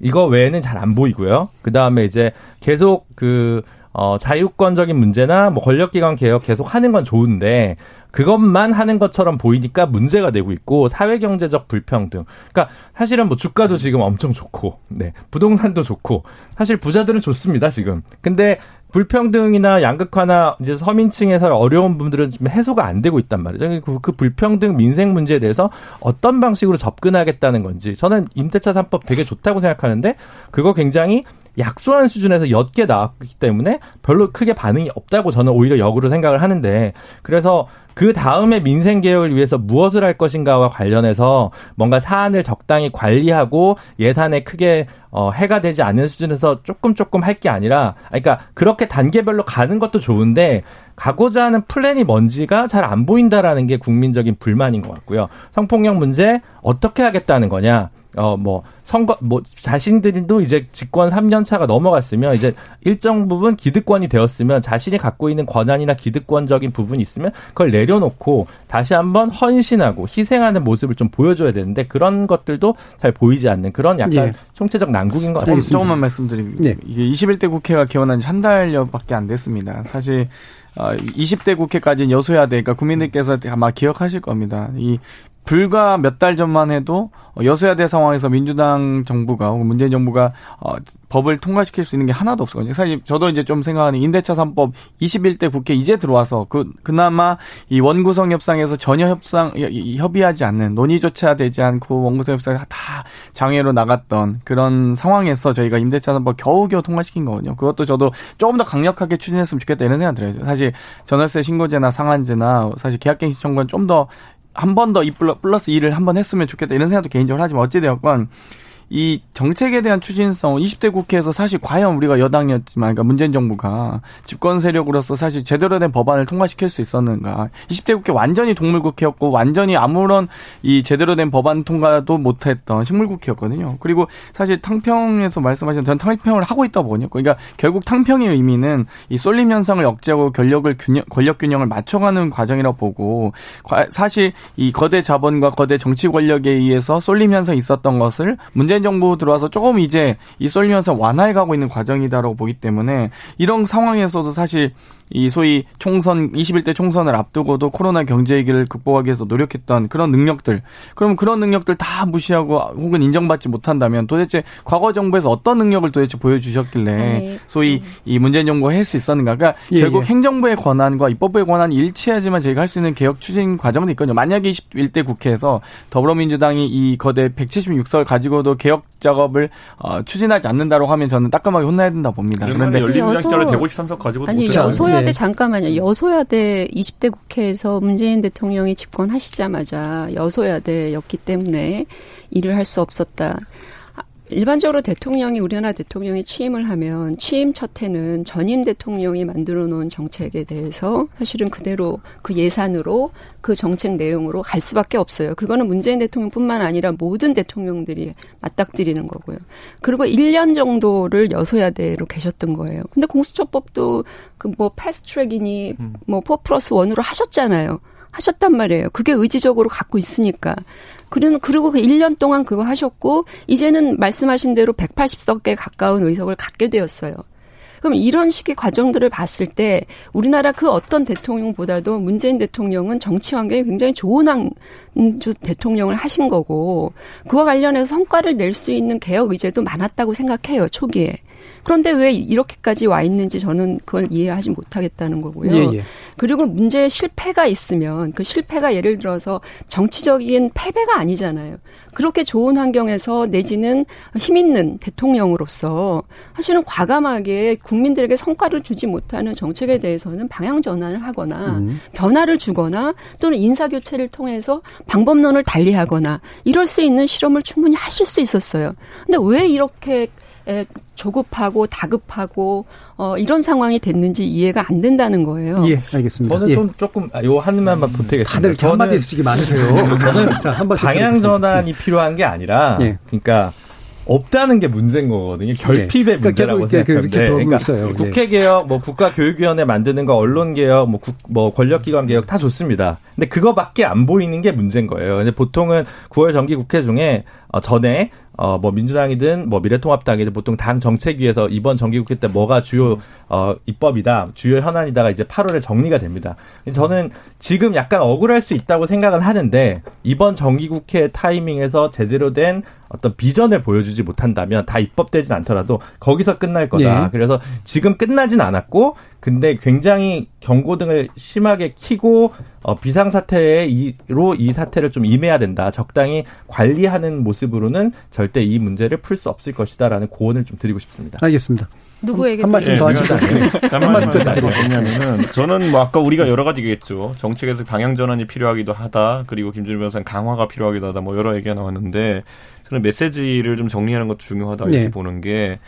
이거 외에는 잘 안 보이고요. 그 다음에 이제 계속 그, 어, 자유권적인 문제나 뭐 권력기관 개혁 계속 하는 건 좋은데 그것만 하는 것처럼 보이니까 문제가 되고 있고 사회 경제적 불평등. 그러니까 사실은 뭐 주가도 지금 엄청 좋고, 네. 부동산도 좋고, 사실 부자들은 좋습니다, 지금. 근데 불평등이나 양극화나 이제 서민층에서 어려운 분들은 지금 해소가 안 되고 있단 말이죠. 그, 그 불평등 민생 문제에 대해서 어떤 방식으로 접근하겠다는 건지 저는 임대차 3법 되게 좋다고 생각하는데 그거 굉장히 약소한 수준에서 옅게 나왔기 때문에 별로 크게 반응이 없다고 저는 오히려 역으로 생각을 하는데 그래서 그 다음에 민생 개혁을 위해서 무엇을 할 것인가와 관련해서 뭔가 사안을 적당히 관리하고 예산에 크게 어, 해가 되지 않는 수준에서 조금 조금 할 게 아니라 그러니까 그렇게 단계별로 가는 것도 좋은데 가고자 하는 플랜이 뭔지가 잘 안 보인다라는 게 국민적인 불만인 것 같고요. 성폭력 문제 어떻게 하겠다는 거냐? 어, 뭐, 선거, 뭐, 자신들도 이제 집권 3년 차가 넘어갔으면 이제 일정 부분 기득권이 되었으면 자신이 갖고 있는 권한이나 기득권적인 부분이 있으면 그걸 내려놓고 다시 한번 헌신하고 희생하는 모습을 좀 보여줘야 되는데 그런 것들도 잘 보이지 않는 그런 약간 예. 총체적 난국인 것 같습니다. 조금만 말씀드리면 네. 이게 21대 국회가 개원한 지 한 달여밖에 안 됐습니다. 사실 20대 국회까지는 여소야 되니까 국민들께서 아마 기억하실 겁니다. 이 불과 몇 달 전만 해도 여소야대 상황에서 민주당 정부가 문재인 정부가 어, 법을 통과시킬 수 있는 게 하나도 없었거든요. 사실 저도 이제 좀 생각하는 임대차 3법 21대 국회 이제 들어와서 그 그나마 이 원구성 협상에서 전혀 협상 협의하지 않는 논의조차 되지 않고 원구성 협상이 다 장애로 나갔던 그런 상황에서 저희가 임대차 3법 겨우겨우 통과시킨 거거든요. 그것도 저도 조금 더 강력하게 추진했으면 좋겠다 이런 생각 들어요. 사실 전월세 신고제나 상한제나 사실 계약갱신 청구는 좀더 한 번더2 플러스 2를 한 번 했으면 좋겠다 이런 생각도 개인적으로 하지만 어찌되었건 이 정책에 대한 추진성 20대 국회에서 사실 과연 우리가 여당이었지만 그러니까 문재인 정부가 집권 세력으로서 사실 제대로 된 법안을 통과시킬 수 있었는가. 20대 국회 완전히 동물 국회였고 완전히 아무런 이 제대로 된 법안 통과도 못했던 식물 국회였거든요. 그리고 사실 탕평에서 말씀하신 전 탕평을 하고 있다 보거든요. 그러니까 결국 탕평의 의미는 이 쏠림 현상을 억제하고 권력을 균형 권력 균형을 맞춰가는 과정이라고 보고 사실 이 거대 자본과 거대 정치 권력에 의해서 쏠림 현상이 있었던 것을 문재인 문재인 정부 들어와서 조금 이제 이 쏠리면서 완화해 가고 있는 과정이다라고 보기 때문에 이런 상황에서도 사실 이 소위 총선 21대 총선을 앞두고도 코로나 경제 위기를 극복하기 위해서 노력했던 그런 능력들 그럼 그런 능력들 다 무시하고 혹은 인정받지 못한다면 도대체 과거 정부에서 어떤 능력을 도대체 보여주셨길래 네. 소위 이 문재인 정부가 할 수 있었는가 그러니까 예, 결국 예. 행정부의 권한과 입법부의 권한이 일치해야지만 저희가 할 수 있는 개혁 추진 과정은 있거든요 만약에 21대 국회에서 더불어민주당이 이 거대 176석을 가지고도 개혁 작업을 어, 추진하지 않는다고 하면 저는 따끔하게 혼나야 된다 봅니다. 그런데 열린민주당 시절에 153석 가지고 아니 여소야대 네. 잠깐만요. 여소야대 20대 국회에서 문재인 대통령이 집권하시자마자 여소야대였기 때문에 일을 할 수 없었다. 일반적으로 대통령이 우리나라 대통령이 취임을 하면 취임 첫 해는 전임 대통령이 만들어 놓은 정책에 대해서 사실은 그대로 그 예산으로 그 정책 내용으로 갈 수밖에 없어요. 그거는 문재인 대통령뿐만 아니라 모든 대통령들이 맞닥뜨리는 거고요. 그리고 1년 정도를 여소야대로 계셨던 거예요. 근데 공수처법도 그 뭐 패스트트랙이니 음. 뭐4 플러스 1으로 하셨잖아요. 하셨단 말이에요. 그게 의지적으로 갖고 있으니까. 그리고 그리고 그 1년 동안 그거 하셨고 이제는 말씀하신 대로 180석에 가까운 의석을 갖게 되었어요. 그럼 이런 식의 과정들을 봤을 때 우리나라 그 어떤 대통령보다도 문재인 대통령은 정치 환경이 굉장히 좋은 한, 대통령을 하신 거고 그와 관련해서 성과를 낼 수 있는 개혁 의제도 많았다고 생각해요 초기에. 그런데 왜 이렇게까지 와 있는지 저는 그걸 이해하지 못하겠다는 거고요. 예, 예. 그리고 문제에 실패가 있으면 그 실패가 예를 들어서 정치적인 패배가 아니잖아요. 그렇게 좋은 환경에서 내지는 힘 있는 대통령으로서 사실은 과감하게 국민들에게 성과를 주지 못하는 정책에 대해서는 방향 전환을 하거나 음. 변화를 주거나 또는 인사 교체를 통해서 방법론을 달리하거나 이럴 수 있는 실험을 충분히 하실 수 있었어요. 근데 왜 이렇게 조급하고 다급하고 어, 이런 상황이 됐는지 이해가 안 된다는 거예요. 예, 알겠습니다. 저는 예. 좀 조금 아, 요 한마디만 보태겠습니다. 다들 한마디 쓰기 많으세요. 저는 자, 한 방향 전환이 필요한 게 아니라 예. 그러니까 없다는 게 문제인 거거든요. 결핍의 네. 문제라고 생각하는데. 그러니까 네. 국회 개혁, 뭐 국가 교육위원회 만드는 거, 언론 개혁, 뭐, 국, 뭐 권력기관 개혁 다 좋습니다. 근데 그거밖에 안 보이는 게 문제인 거예요. 근데 보통은 9월 정기 국회 중에 어, 전에 어, 뭐 민주당이든 뭐 미래통합당이든 보통 당 정책위에서 이번 정기국회 때 뭐가 주요 어, 입법이다, 주요 현안이다가 이제 8월에 정리가 됩니다. 저는 지금 약간 억울할 수 있다고 생각은 하는데 이번 정기국회 타이밍에서 제대로 된 어떤 비전을 보여주지 못한다면 다 입법되진 않더라도 거기서 끝날 거다. 네. 그래서 지금 끝나진 않았고 근데 굉장히 경고등을 심하게 키고 어, 비상사태로 이 사태를 좀 임해야 된다. 적당히 관리하는 모습으로는 절대 이 문제를 풀 수 없을 것이다라는 고언을 좀 드리고 싶습니다. 알겠습니다. 누구에게 한 말씀 더 하시다. 한 말씀 더 드리면은 저는 뭐 아까 우리가 여러 가지 얘기했죠. 정책에서 방향 전환이 필요하기도 하다. 그리고 김준일 변호사는 강화가 필요하기도 하다. 뭐 여러 얘기가 나왔는데 저는 메시지를 좀 정리하는 것도 중요하다 이렇게 네. 보는 게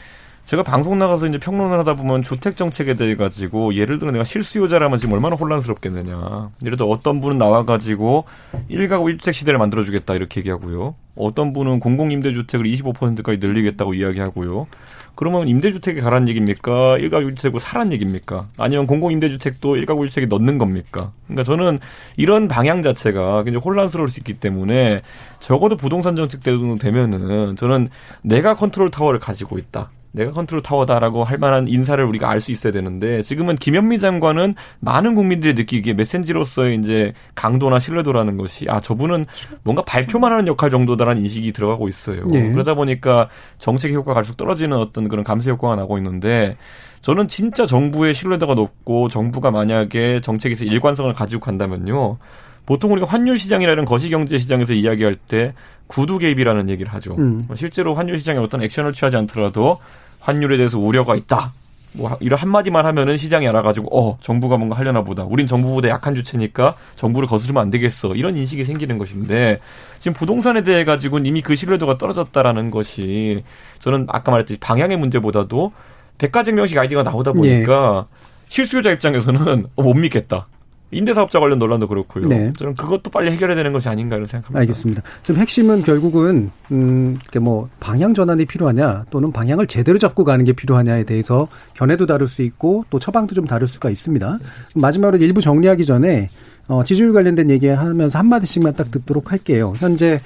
제가 방송 나가서 이제 평론을 하다 보면 주택 정책에 대해 가지고 예를 들어 내가 실수요자라면 지금 얼마나 혼란스럽겠느냐. 예를 들어 어떤 분은 나와 가지고 1가구 1주택 시대를 만들어 주겠다 이렇게 얘기하고요. 어떤 분은 공공임대주택을 25%까지 늘리겠다고 이야기하고요. 그러면 임대주택이 가란 얘기입니까? 1가구 1주택으로 사란 얘기입니까? 아니면 공공임대주택도 1가구 1주택에 넣는 겁니까? 그러니까 저는 이런 방향 자체가 굉장히 혼란스러울 수 있기 때문에 적어도 부동산 정책 정도 되면은 저는 내가 컨트롤 타워를 가지고 있다. 내가 컨트롤 타워다라고 할 만한 인사를 우리가 알 수 있어야 되는데 지금은 김현미 장관은 많은 국민들이 느끼기에 메신저로서의 이제 강도나 신뢰도라는 것이 아 저분은 뭔가 발표만 하는 역할 정도다라는 인식이 들어가고 있어요. 네. 그러다 보니까 정책 효과가 갈수록 떨어지는 어떤 그런 감소 효과가 나고 있는데 저는 진짜 정부의 신뢰도가 높고 정부가 만약에 정책에서 일관성을 가지고 간다면요. 보통 우리가 환율 시장이라는 거시경제 시장에서 이야기할 때 구두 개입이라는 얘기를 하죠. 음. 실제로 환율 시장에 어떤 액션을 취하지 않더라도 환율에 대해서 우려가 있다. 뭐 이런 한마디만 하면은 시장이 알아가지고 어 정부가 뭔가 하려나 보다. 우린 정부보다 약한 주체니까 정부를 거스르면 안 되겠어. 이런 인식이 생기는 것인데 지금 부동산에 대해 가지고는 이미 그 신뢰도가 떨어졌다라는 것이 저는 아까 말했듯이 방향의 문제보다도 백가쟁명식 아이디가 나오다 보니까 예. 실수요자 입장에서는 어, 못 믿겠다. 임대사업자 관련 논란도 그렇고요. 네. 저는 그것도 빨리 해결해야 되는 것이 아닌가 이런 생각합니다. 알겠습니다. 지금 핵심은 결국은 음, 뭐 방향 전환이 필요하냐 또는 방향을 제대로 잡고 가는 게 필요하냐에 대해서 견해도 다를 수 있고 또 처방도 좀 다를 수가 있습니다. 마지막으로 일부 정리하기 전에 어, 지지율 관련된 얘기하면서 한 마디씩만 딱 듣도록 할게요. 현재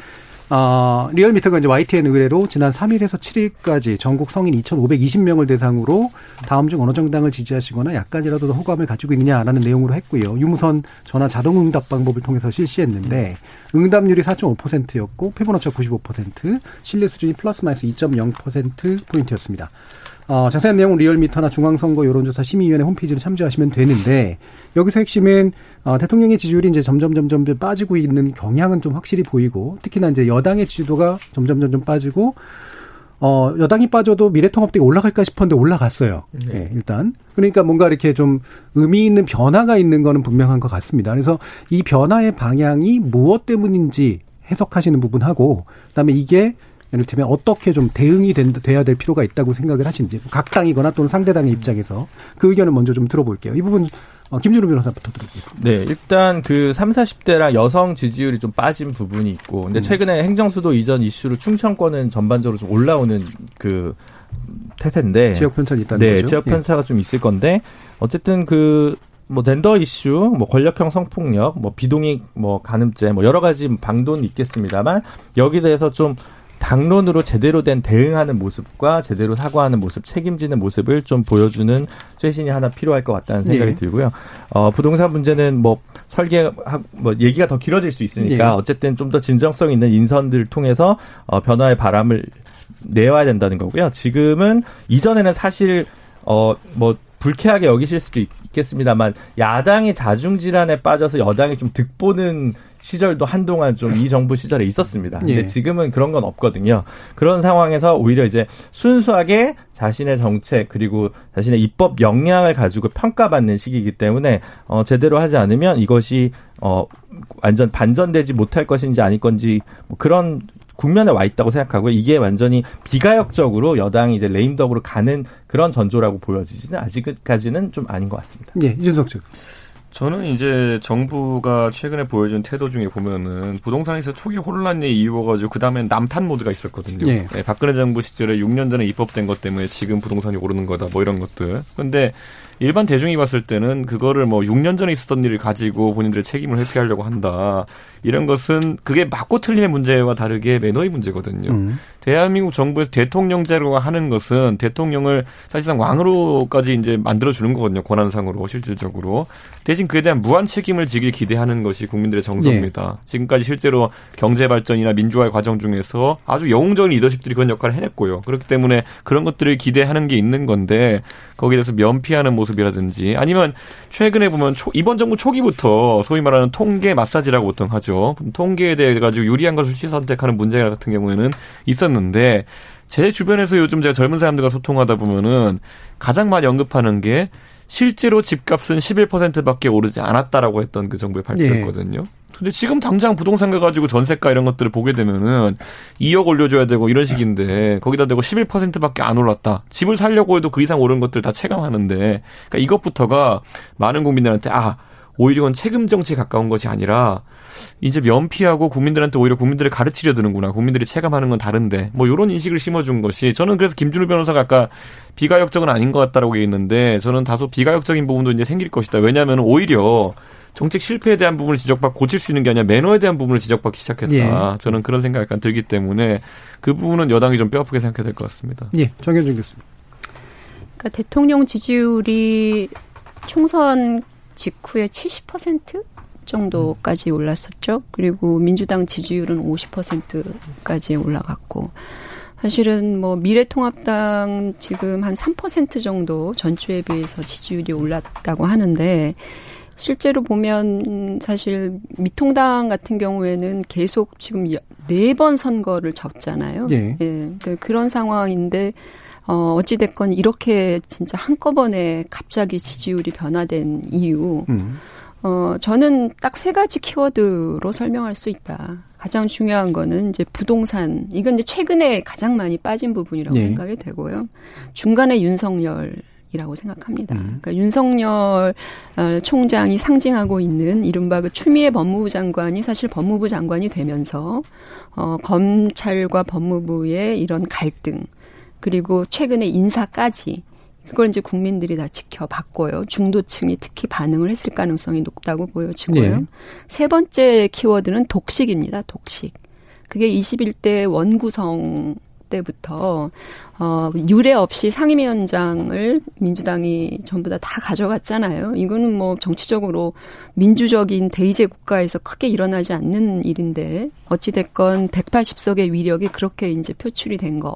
어, 리얼미터가 이제 YTN 의뢰로 지난 3일에서 7일까지 전국 성인 2,520명을 대상으로 다음 중 어느 정당을 지지하시거나 약간이라도 호감을 가지고 있느냐라는 내용으로 했고요. 유무선 전화 자동 응답 방법을 통해서 실시했는데 응답률이 4.5%였고 표본 오차 95%, 신뢰 수준이 플러스 마이너스 2.0% 포인트였습니다. 어, 자세한 내용은 리얼미터나 중앙선거 여론조사 심의위원회 홈페이지를 참조하시면 되는데 여기서 핵심은 어, 대통령의 지지율이 이제 점점 점점 빠지고 있는 경향은 좀 확실히 보이고 특히나 이제 여당의 지지도가 점점 점점 빠지고 어, 여당이 빠져도 미래통합당이 올라갈까 싶었는데 올라갔어요. 네. 네, 일단. 그러니까 뭔가 이렇게 좀 의미 있는 변화가 있는 거는 분명한 것 같습니다. 그래서 이 변화의 방향이 무엇 때문인지 해석하시는 부분하고 그 다음에 이게 이를테면 어떻게 좀 대응이 된, 돼야 될 필요가 있다고 생각을 하시는지 각 당이거나 또는 상대당의 입장에서 그 의견을 먼저 좀 들어볼게요. 이 부분 어, 김준우 변호사부터 들어보겠습니다. 네, 일단 그 3, 40대랑 여성 지지율이 좀 빠진 부분이 있고, 근데 음. 최근에 행정수도 이전 이슈로 충청권은 전반적으로 좀 올라오는 그 태세인데 지역 편차가 있다는 네, 거죠. 지역 예. 편차가 예. 좀 있을 건데 어쨌든 그 뭐 젠더 이슈, 뭐 권력형 성폭력, 뭐 비동의 뭐 간음죄, 뭐 여러 가지 방도는 있겠습니다만 여기 대해서 좀 당론으로 제대로 된 대응하는 모습과 제대로 사과하는 모습, 책임지는 모습을 좀 보여주는 쇄신이 하나 필요할 것 같다는 생각이 네. 들고요. 어, 부동산 문제는 뭐 설계, 뭐 얘기가 더 길어질 수 있으니까 네. 어쨌든 좀 더 진정성 있는 인선들을 통해서 어, 변화의 바람을 내와야 된다는 거고요. 지금은 이전에는 사실 어, 뭐 불쾌하게 여기실 수도 있겠습니다만 야당이 자중 질환에 빠져서 여당이 좀 득보는 시절도 한동안 좀 이 정부 시절에 있었습니다. 근데 예. 지금은 그런 건 없거든요. 그런 상황에서 오히려 이제 순수하게 자신의 정책 그리고 자신의 입법 역량을 가지고 평가받는 시기이기 때문에 어 제대로 하지 않으면 이것이 어 완전 반전되지 못할 것인지 아닐 건지 뭐 그런 국면에 와 있다고 생각하고 이게 완전히 비가역적으로 여당이 이제 레임덕으로 가는 그런 전조라고 보여지지는 아직까지는 좀 아닌 것 같습니다. 예, 이준석 측. 저는 이제 정부가 최근에 보여준 태도 중에 보면은 부동산에서 초기 혼란에 이유가지고 그 다음엔 남탄 모드가 있었거든요. 예. 네, 박근혜 정부 시절에 6년 전에 입법된 것 때문에 지금 부동산이 오르는 거다 뭐 이런 것들. 근데 일반 대중이 봤을 때는 그거를 뭐 6년 전에 있었던 일을 가지고 본인들의 책임을 회피하려고 한다. 이런 것은 그게 맞고 틀림의 문제와 다르게 매너의 문제거든요. 음. 대한민국 정부에서 대통령제로 하는 것은 대통령을 사실상 왕으로까지 이제 만들어 주는 거거든요. 권한상으로 실질적으로. 대신 그에 대한 무한 책임을 지길 기대하는 것이 국민들의 정서입니다. 예. 지금까지 실제로 경제 발전이나 민주화의 과정 중에서 아주 영웅적인 리더십들이 그런 역할을 해냈고요. 그렇기 때문에 그런 것들을 기대하는 게 있는 건데 거기에 대해서 면피하는 모습이라든지 아니면 최근에 보면 초, 이번 정부 초기부터 소위 말하는 통계 마사지라고 보통 하죠. 통계에 대해 가지고 유리한 것을 취 선택하는 문제 같은 경우에는 있었는데 제 주변에서 요즘 제가 젊은 사람들과 소통하다 보면은 가장 많이 언급하는 게 실제로 집값은 11%밖에 오르지 않았다라고 했던 그 정부의 발표였거든요. 네. 근데 지금 당장 부동산 가가지고 전세가 이런 것들을 보게 되면은 2억 올려줘야 되고 이런 식인데 거기다 대고 11%밖에 안 올랐다. 집을 살려고 해도 그 이상 오른 것들 다 체감하는데 그러니까 이것부터가 많은 국민들한테 아 오히려 이건 책임 정치에 가까운 것이 아니라 이제 면피하고 국민들한테 오히려 국민들을 가르치려 드는구나. 국민들이 체감하는 건 다른데. 뭐 이런 인식을 심어준 것이 저는 그래서 김준우 변호사가 아까 비가역적은 아닌 것 같다라고 얘기했는데 저는 다소 비가역적인 부분도 이제 생길 것이다. 왜냐하면 오히려 정책 실패에 대한 부분을 지적받고 고칠 수 있는 게 아니라 매너에 대한 부분을 지적받기 시작했다. 예. 저는 그런 생각이 약간 들기 때문에 그 부분은 여당이 좀 뼈아프게 생각해야 될 것 같습니다. 예, 정현준 교수님. 그러니까 대통령 지지율이 총선 직후에 70% 정도까지 올랐었죠. 그리고 민주당 지지율은 50%까지 올라갔고 사실은 뭐 미래통합당 지금 한 3% 정도 전주에 비해서 지지율이 올랐다고 하는데 실제로 보면 사실 미통당 같은 경우에는 계속 지금 네 번 선거를 졌잖아요. 예. 예. 그 그런 상황인데 어 어찌 됐건 이렇게 진짜 한꺼번에 갑자기 지지율이 변화된 이유. 음. 어, 저는 딱 세 가지 키워드로 설명할 수 있다. 가장 중요한 거는 이제 부동산. 이건 이제 최근에 가장 많이 빠진 부분이라고 네. 생각이 되고요. 중간에 윤석열. 이라고 생각합니다. 음. 그러니까 윤석열 어, 총장이 상징하고 있는 이른바 그 추미애 법무부 장관이 사실 법무부 장관이 되면서 어, 검찰과 법무부의 이런 갈등 그리고 최근에 인사까지 그걸 이제 국민들이 다 지켜봤고요. 중도층이 특히 반응을 했을 가능성이 높다고 보여지고요. 네. 세 번째 키워드는 독식입니다. 독식. 그게 21대 원구성 때부터 어 유례 없이 상임위원장을 민주당이 전부 다 다 가져갔잖아요. 이거는 뭐 정치적으로 민주적인 대의제 국가에서 크게 일어나지 않는 일인데 어찌 됐건 180석의 위력이 그렇게 이제 표출이 된 거.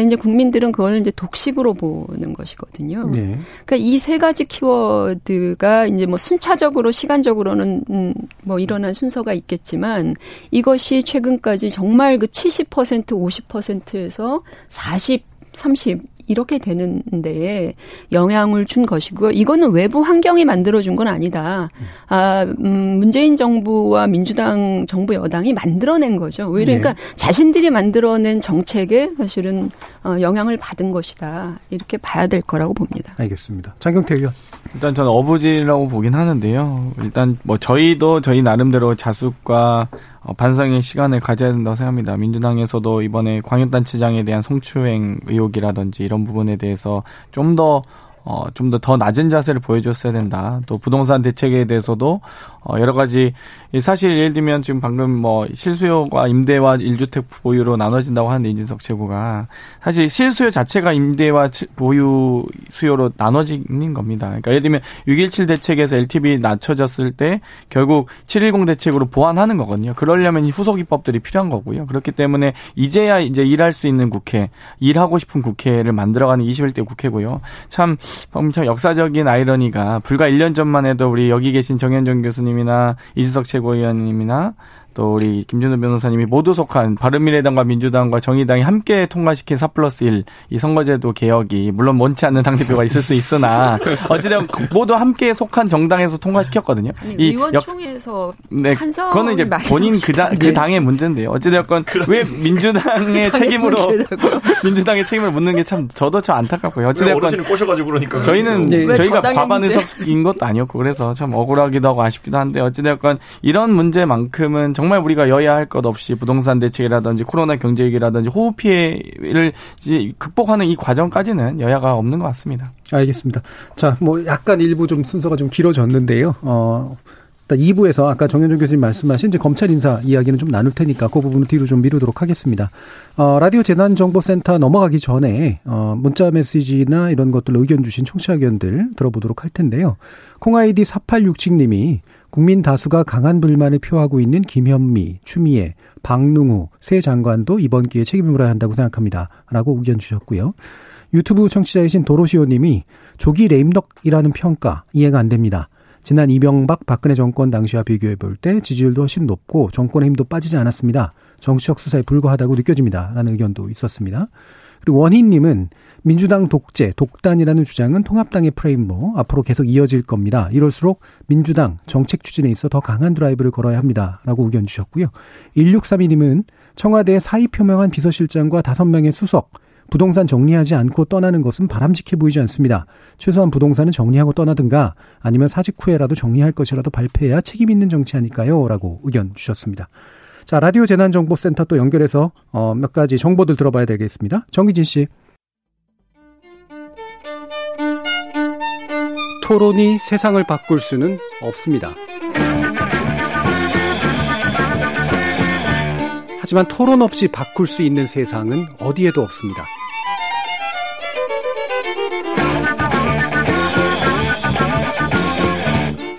이제 국민들은 그걸 이제 독식으로 보는 것이거든요. 네. 그러니까 이 세 가지 키워드가 이제 뭐 순차적으로 시간적으로는 음, 뭐 일어난 순서가 있겠지만 이것이 최근까지 정말 그 70% 50%에서 40 30 이렇게 되는 데에 영향을 준 것이고요. 이거는 외부 환경이 만들어준 건 아니다. 아, 음, 문재인 정부와 민주당 정부 여당이 만들어낸 거죠. 왜 그러니까 네. 자신들이 만들어낸 정책에 사실은 어, 영향을 받은 것이다. 이렇게 봐야 될 거라고 봅니다. 알겠습니다. 장경태 의원. 일단 저는 어부지라고 보긴 하는데요. 일단 뭐 저희도 저희 나름대로 자숙과 어, 반성의 시간을 가져야 된다고 생각합니다. 민주당에서도 이번에 광역단체장에 대한 성추행 의혹이라든지 이런 부분에 대해서 좀더 어, 좀 더 더 낮은 자세를 보여줬어야 된다. 또 부동산 대책에 대해서도 어, 여러 가지 사실 예를 들면 지금 방금 뭐 실수요가 임대와 일주택 보유로 나눠진다고 하는데 이준석 최고가 사실 실수요 자체가 임대와 보유 수요로 나눠지는 겁니다. 그러니까 예를 들면 6.17 대책에서 LTV 낮춰졌을 때 결국 710 대책으로 보완하는 거거든요. 그러려면 후속 입법들이 필요한 거고요. 그렇기 때문에 이제야 이제 일할 수 있는 국회, 일하고 싶은 국회를 만들어가는 21대 국회고요. 참 엄청 역사적인 아이러니가 불과 1년 전만 해도 우리 여기 계신 정현종 교수님이나 이준석 최고위원님이나 또 우리 김준호 변호사님이 모두 속한 바른미래당과 민주당과 정의당이 함께 통과시킨 4 플러스 1 이 선거제도 개혁이 물론 원치 않는 당대표가 있을 수 있으나 어찌되면 모두 함께 속한 정당에서 통과시켰거든요. 아니, 이 의원총회에서 네, 그거는 이제 본인 그, 당, 그 당의 문제인데요. 어찌되었건 왜 민주당의 책임으로 민주당의 책임을 묻는 게 참 저도 참 안타깝고요. 어찌되었건 어르신을 꼬셔가지고 그러니까 저희는 네. 저희가 과반 의석인 것도 아니었고 그래서 참 억울하기도 하고 아쉽기도 한데 어찌되었건 이런 문제만큼은 정말 우리가 여야 할 것 없이 부동산 대책이라든지 코로나 경제 위기라든지 호우 피해를 극복하는 이 과정까지는 여야가 없는 것 같습니다. 알겠습니다. 자, 뭐 약간 일부 좀 순서가 좀 길어졌는데요. 어. 2부에서 아까 정현준 교수님 말씀하신 이제 검찰 인사 이야기는 좀 나눌 테니까 그 부분은 뒤로 좀 미루도록 하겠습니다. 어, 라디오 재난정보센터 넘어가기 전에 어, 문자 메시지나 이런 것들 의견 주신 청취자 의견들 들어보도록 할 텐데요. 콩아이디 4867님이 국민 다수가 강한 불만을 표하고 있는 김현미, 추미애, 박능우 새 장관도 이번 기회에 책임을 물어야 한다고 생각합니다. 라고 의견 주셨고요. 유튜브 청취자이신 도로시오님이 조기 레임덕이라는 평가 이해가 안 됩니다. 지난 이명박 박근혜 정권 당시와 비교해 볼 때 지지율도 훨씬 높고 정권의 힘도 빠지지 않았습니다. 정치적 수사에 불과하다고 느껴집니다. 라는 의견도 있었습니다. 그리고 원희님은 민주당 독재, 독단이라는 주장은 통합당의 프레임으로 앞으로 계속 이어질 겁니다. 이럴수록 민주당 정책 추진에 있어 더 강한 드라이브를 걸어야 합니다. 라고 의견 주셨고요. 1632님은 청와대에 사의 표명한 비서실장과 5명의 수석, 부동산 정리하지 않고 떠나는 것은 바람직해 보이지 않습니다. 최소한 부동산은 정리하고 떠나든가 아니면 사직 후에라도 정리할 것이라도 발표해야 책임 있는 정치 아닐까요? 라고 의견 주셨습니다. 자, 라디오 재난정보센터 또 연결해서 어, 몇 가지 정보들 들어봐야 되겠습니다. 정기진 씨. 토론이 세상을 바꿀 수는 없습니다. 하지만 토론 없이 바꿀 수 있는 세상은 어디에도 없습니다.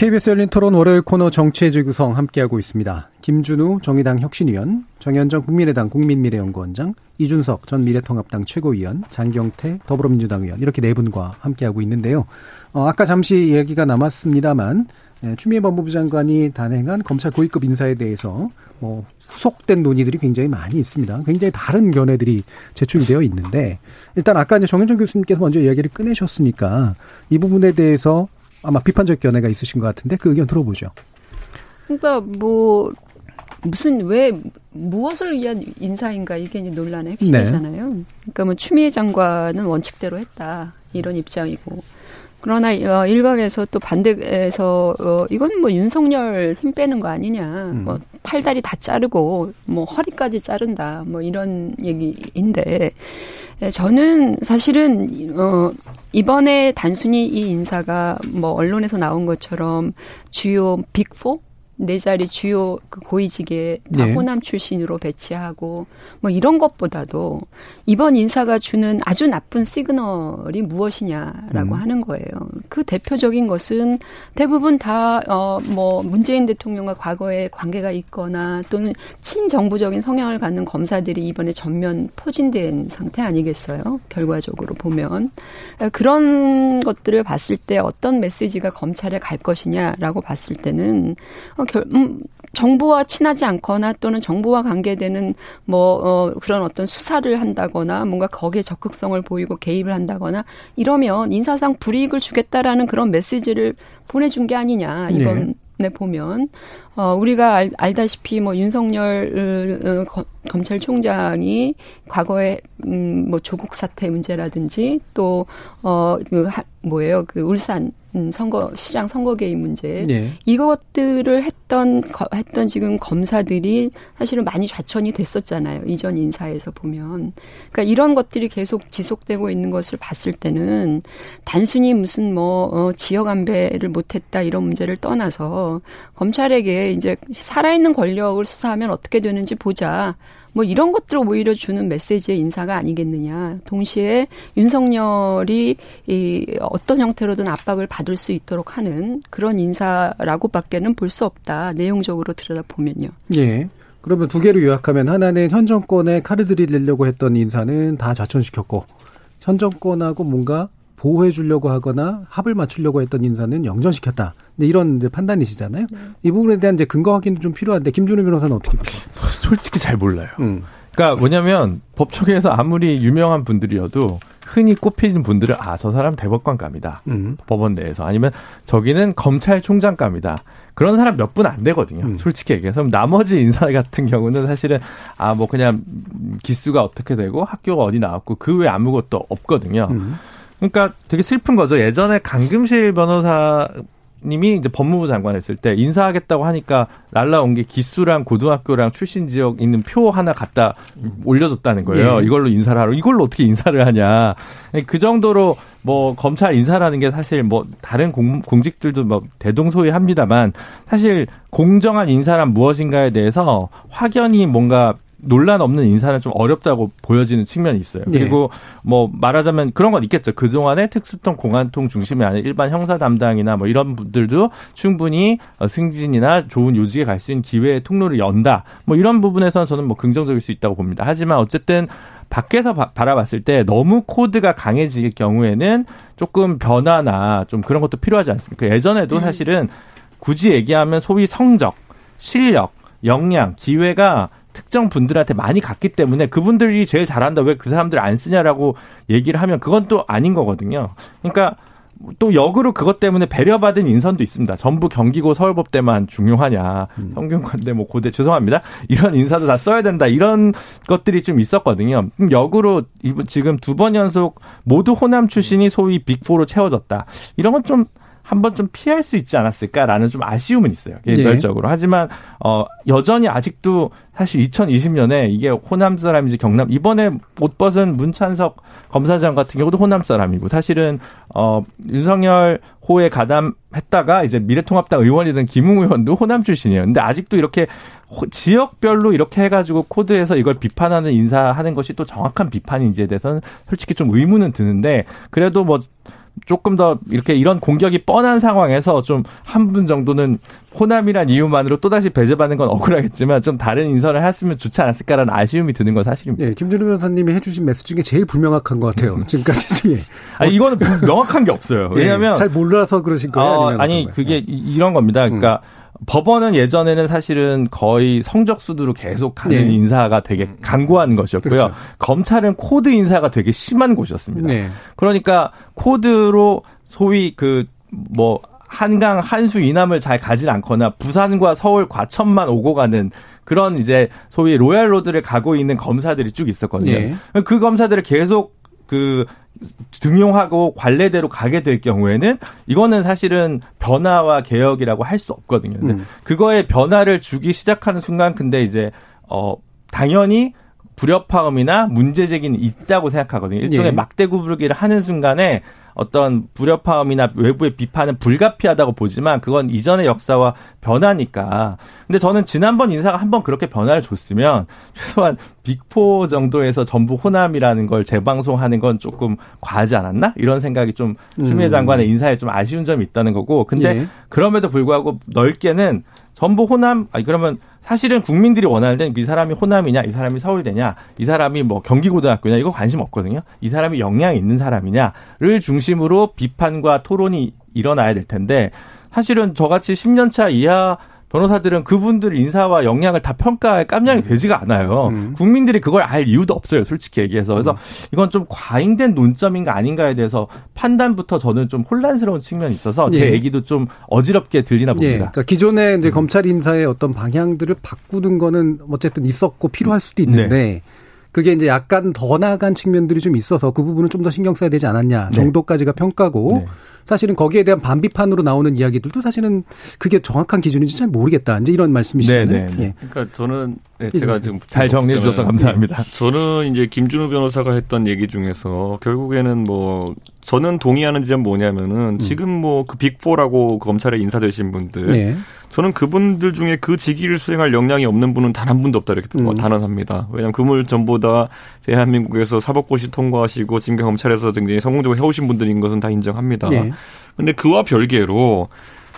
KBS 열린 토론 월요일 코너 정치의 재구성 함께하고 있습니다. 김준우 정의당 혁신위원, 정현정 국민의당 국민미래연구원장, 이준석 전 미래통합당 최고위원, 장경태 더불어민주당 의원 이렇게 네 분과 함께하고 있는데요. 어, 아까 잠시 얘기가 남았습니다만 예, 추미애 법무부 장관이 단행한 검찰 고위급 인사에 대해서 뭐 후속된 논의들이 굉장히 많이 있습니다. 굉장히 다른 견해들이 제출되어 있는데 일단 아까 이제 정현정 교수님께서 먼저 이야기를 꺼내셨으니까 이 부분에 대해서 아마 비판적 견해가 있으신 것 같은데 그 의견 들어보죠. 그러니까 뭐 무슨 왜 무엇을 위한 인사인가 이게 이제 논란의 핵심이잖아요. 네. 그러니까 뭐 추미애 장관은 원칙대로 했다 이런 입장이고 그러나 어, 일각에서 또 반대에서 어, 이건 뭐 윤석열 힘 빼는 거 아니냐. 음. 뭐 팔다리 다 자르고 뭐 허리까지 자른다. 뭐 이런 얘기인데 예, 저는 사실은 어 이번에 단순히 이 인사가 뭐 언론에서 나온 것처럼 주요 빅4 네 자리 주요 그 고위직에 다 네. 호남 출신으로 배치하고 뭐 이런 것보다도 이번 인사가 주는 아주 나쁜 시그널이 무엇이냐라고 음. 하는 거예요. 그 대표적인 것은 대부분 다어뭐 문재인 대통령과 과거에 관계가 있거나 또는 친정부적인 성향을 갖는 검사들이 이번에 전면 포진된 상태 아니겠어요? 결과적으로 보면 그런 것들을 봤을 때 어떤 메시지가 검찰에 갈 것이냐라고 봤을 때는 어, 결, 음, 정부와 친하지 않거나 또는 정부와 관계되는 뭐 어, 그런 어떤 수사를 한다거나 뭔가 거기에 적극성을 보이고 개입을 한다거나 이러면 인사상 불이익을 주겠다라는 그런 메시지를 보내준 게 아니냐 이번 네. 네, 보면 어 우리가 알, 알다시피 뭐 윤석열 어, 거, 검찰총장이 과거에 음 뭐 조국 사태 문제라든지 또 어그 뭐예요? 그 울산 음, 선거 시장 선거 개입 문제. 네. 이것들을 했던 했던 지금 검사들이 사실은 많이 좌천이 됐었잖아요. 이전 인사에서 보면. 그러니까 이런 것들이 계속 지속되고 있는 것을 봤을 때는 단순히 무슨 뭐 어, 지역 안배를 못했다 이런 문제를 떠나서 검찰에게 이제 살아있는 권력을 수사하면 어떻게 되는지 보자. 뭐 이런 것들을 오히려 주는 메시지의 인사가 아니겠느냐. 동시에 윤석열이 이 어떤 형태로든 압박을 받을 수 있도록 하는 그런 인사라고밖에는 볼 수 없다. 내용적으로 들여다보면요. 예. 그러면 두 개로 요약하면 하나는 현 정권에 카드들이 내려고 했던 인사는 다 좌천시켰고 현 정권하고 뭔가 보호해 주려고 하거나 합을 맞추려고 했던 인사는 영전시켰다. 네, 이런 이제 판단이시잖아요. 네. 이 부분에 대한 이제 근거 확인도 좀 필요한데 김준우 변호사는 어떻게 보세요? 솔직히 잘 몰라요. 음. 그러니까 뭐냐면 법조계에서 아무리 유명한 분들이어도 흔히 꼽히는 분들은 아 저 사람 대법관감이다 음. 법원 내에서 아니면 저기는 검찰총장감이다 그런 사람 몇 분 안 되거든요 음. 솔직히 얘기해서 나머지 인사 같은 경우는 사실은 아 뭐 그냥 기수가 어떻게 되고 학교가 어디 나왔고 그 외에 아무것도 없거든요 음. 그러니까 되게 슬픈 거죠 예전에 강금실 변호사 님이 이제 법무부 장관 했을 때 인사하겠다고 하니까 날라온 게 기수랑 고등학교랑 출신 지역 있는 표 하나 갖다 올려줬다는 거예요. 예. 이걸로 인사를 하러. 이걸로 어떻게 인사를 하냐. 그 정도로 뭐 검찰 인사라는 게 사실 뭐 다른 공, 공직들도 뭐 대동소이합니다만 사실 공정한 인사란 무엇인가에 대해서 확연히 뭔가 논란 없는 인사는 좀 어렵다고 보여지는 측면이 있어요. 네. 그리고 뭐 말하자면 그런 건 있겠죠. 그 동안에 특수통 공안통 중심이 아닌 일반 형사 담당이나 뭐 이런 분들도 충분히 어, 승진이나 좋은 요직에 갈 수 있는 기회의 통로를 연다. 뭐 이런 부분에서는 저는 뭐 긍정적일 수 있다고 봅니다. 하지만 어쨌든 밖에서 바, 라봤을 때 너무 코드가 강해질 경우에는 조금 변화나 좀 그런 것도 필요하지 않습니까? 예전에도 음. 사실은 굳이 얘기하면 소위 성적, 실력, 역량, 기회가 특정 분들한테 많이 갔기 때문에 그분들이 제일 잘한다 왜 그 사람들 안 쓰냐라고 얘기를 하면 그건 또 아닌 거거든요. 그러니까 또 역으로 그것 때문에 배려받은 인선도 있습니다. 전부 경기고 서울법대만 중요하냐. 음. 성균관대 뭐 고대 죄송합니다. 이런 인사도 다 써야 된다. 이런 것들이 좀 있었거든요. 역으로 지금 두 번 연속 모두 호남 출신이 소위 빅4로 채워졌다. 이런 건 좀 한 번 좀 피할 수 있지 않았을까라는 좀 아쉬움은 있어요. 개별적으로. 예. 하지만 어 여전히 아직도 사실 2020년에 이게 호남 사람인지 경남 이번에 옷 벗은 문찬석 검사장 같은 경우도 호남 사람이고 사실은 어 윤석열 호에 가담했다가 이제 미래통합당 의원이 된 김웅 의원도 호남 출신이에요. 근데 아직도 이렇게 지역별로 이렇게 해가지고 코드에서 이걸 비판하는 인사하는 것이 또 정확한 비판인지에 대해서는 솔직히 좀 의문은 드는데 그래도 뭐 조금 더 이렇게 이런 공격이 뻔한 상황에서 좀 한 분 정도는 호남이란 이유만으로 또다시 배제받는 건 억울하겠지만 좀 다른 인선을 했으면 좋지 않았을까라는 아쉬움이 드는 건 사실입니다. 네, 김준우 변호사님이 해주신 메시지 중에 제일 불명확한 것 같아요. 지금까지 중에. 아니, 이거는 명확한 게 없어요. 왜냐하면 네, 잘 몰라서 그러신 거예요? 어, 아니 그게 이런 겁니다. 그러니까 음. 법원은 예전에는 사실은 거의 성적 순으로 계속 가는 네. 인사가 되게 강고한 것이었고요. 그렇죠. 검찰은 코드 인사가 되게 심한 곳이었습니다. 네. 그러니까 코드로 소위 그뭐 한강 한수 이남을 잘 가질 않거나 부산과 서울 과천만 오고 가는 그런 이제 소위 royal road를 가고 있는 검사들이 쭉 있었거든요. 네. 그 검사들을 계속 그 등용하고 관례대로 가게 될 경우에는 이거는 사실은 변화와 개혁이라고 할 수 없거든요. 근데 음. 그거에 변화를 주기 시작하는 순간 근데 이제 어 당연히 불협화음이나 문제 제기는 있다고 생각하거든요. 일종의 예. 막대 구부르기를 하는 순간에 어떤 불협화음이나 외부의 비판은 불가피하다고 보지만 그건 이전의 역사와 변하니까. 근데 저는 지난번 인사가 한번 그렇게 변화를 줬으면 최소한 빅포 정도에서 전부 호남이라는 걸 재방송하는 건 조금 과하지 않았나? 이런 생각이 좀 추미애 음. 장관의 인사에 좀 아쉬운 점이 있다는 거고. 근데 예. 그럼에도 불구하고 넓게는 전부 호남, 아니 그러면 사실은 국민들이 원하는 이 사람이 호남이냐, 이 사람이 서울대냐, 이 사람이 뭐 경기고등학교냐 이거 관심 없거든요. 이 사람이 역량이 있는 사람이냐를 중심으로 비판과 토론이 일어나야 될 텐데 사실은 저같이 10년 차 이하 변호사들은 그분들 인사와 역량을 다 평가할 깜냥이 되지가 않아요. 음. 국민들이 그걸 알 이유도 없어요, 솔직히 얘기해서. 그래서 음. 이건 좀 과잉된 논점인가 아닌가에 대해서 판단부터 저는 좀 혼란스러운 측면이 있어서 제 예. 얘기도 좀 어지럽게 들리나 봅니다. 예. 그러니까 기존의 이제 음. 검찰 인사의 어떤 방향들을 바꾸는 거는 어쨌든 있었고 필요할 수도 있는데 네. 그게 이제 약간 더 나간 측면들이 좀 있어서 그 부분은 좀 더 신경 써야 되지 않았냐 네. 정도까지가 평가고 네. 사실은 거기에 대한 반비판으로 나오는 이야기들도 사실은 그게 정확한 기준인지 잘 모르겠다. 이제 이런 말씀이시잖아요. 네, 네, 네. 예. 그러니까 저는 네, 제가 지금 잘 정리해 주셔서 감사합니다. 저는 이제 김준우 변호사가 했던 얘기 중에서 결국에는 뭐 저는 동의하는 지점 뭐냐면은 음. 지금 뭐 그 빅포라고 검찰에 인사되신 분들 네. 저는 그분들 중에 그 직위를 수행할 역량이 없는 분은 단 한 분도 없다 이렇게 음. 단언합니다. 왜냐하면 그물 전부 다 대한민국에서 사법고시 통과하시고 지금 검찰에서 굉장히 성공적으로 해오신 분들인 것은 다 인정합니다. 네. 근데 그와 별개로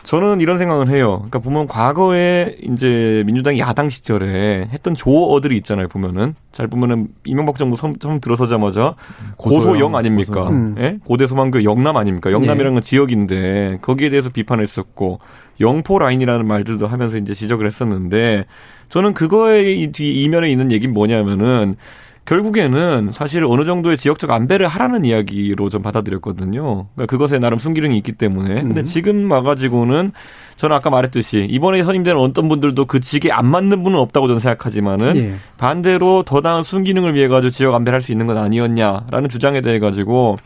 저는 이런 생각을 해요. 그러니까 보면 과거에 이제 민주당이 야당 시절에 했던 조어들이 있잖아요. 보면은 잘 보면은 이명박 정부 처음, 처음 들어서자마자 고소영 아닙니까? 음. 예? 고대 소망교 영남 아닙니까? 영남이라는 건 지역인데 거기에 대해서 비판을 했었고 영포 라인이라는 말들도 하면서 이제 지적을 했었는데 저는 그거의 뒤 이면에 있는 얘기는 뭐냐면은 결국에는 사실 어느 정도의 지역적 안배를 하라는 이야기로 좀 받아들였거든요. 그러니까 그것에 나름 순기능이 있기 때문에. 근데 음. 지금 와가지고는 저는 아까 말했듯이 이번에 선임되는 어떤 분들도 그 직에 안 맞는 분은 없다고 저는 생각하지만은 예. 반대로 더 나은 순기능을 위해 가지고 지역 안배를 할 수 있는 건 아니었냐라는 주장에 대해 가지고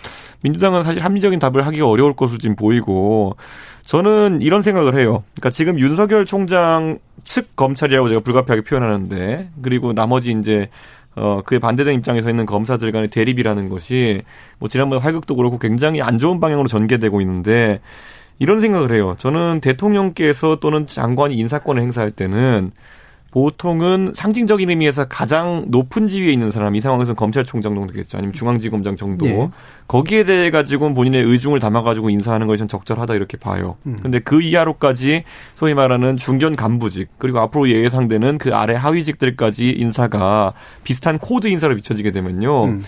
민주당은 사실 합리적인 답을 하기가 어려울 것으로 지금 보이고 저는 이런 생각을 해요. 그러니까 지금 윤석열 총장 측 검찰이라고 제가 불가피하게 표현하는데 그리고 나머지 이제 어, 그에 반대된 입장에서 있는 검사들 간의 대립이라는 것이 뭐 지난번에 활극도 그렇고 굉장히 안 좋은 방향으로 전개되고 있는데 이런 생각을 해요. 저는 대통령께서 또는 장관이 인사권을 행사할 때는 보통은 상징적인 의미에서 가장 높은 지위에 있는 사람, 이 상황에서는 검찰총장 정도 되겠죠. 아니면 중앙지검장 정도. 네. 거기에 대해 가지고 본인의 의중을 담아가지고 인사하는 것이 전 적절하다 이렇게 봐요. 음. 근데 그 이하로까지 소위 말하는 중견 간부직, 그리고 앞으로 예상되는 그 아래 하위직들까지 인사가 비슷한 코드 인사로 비춰지게 되면요. 음.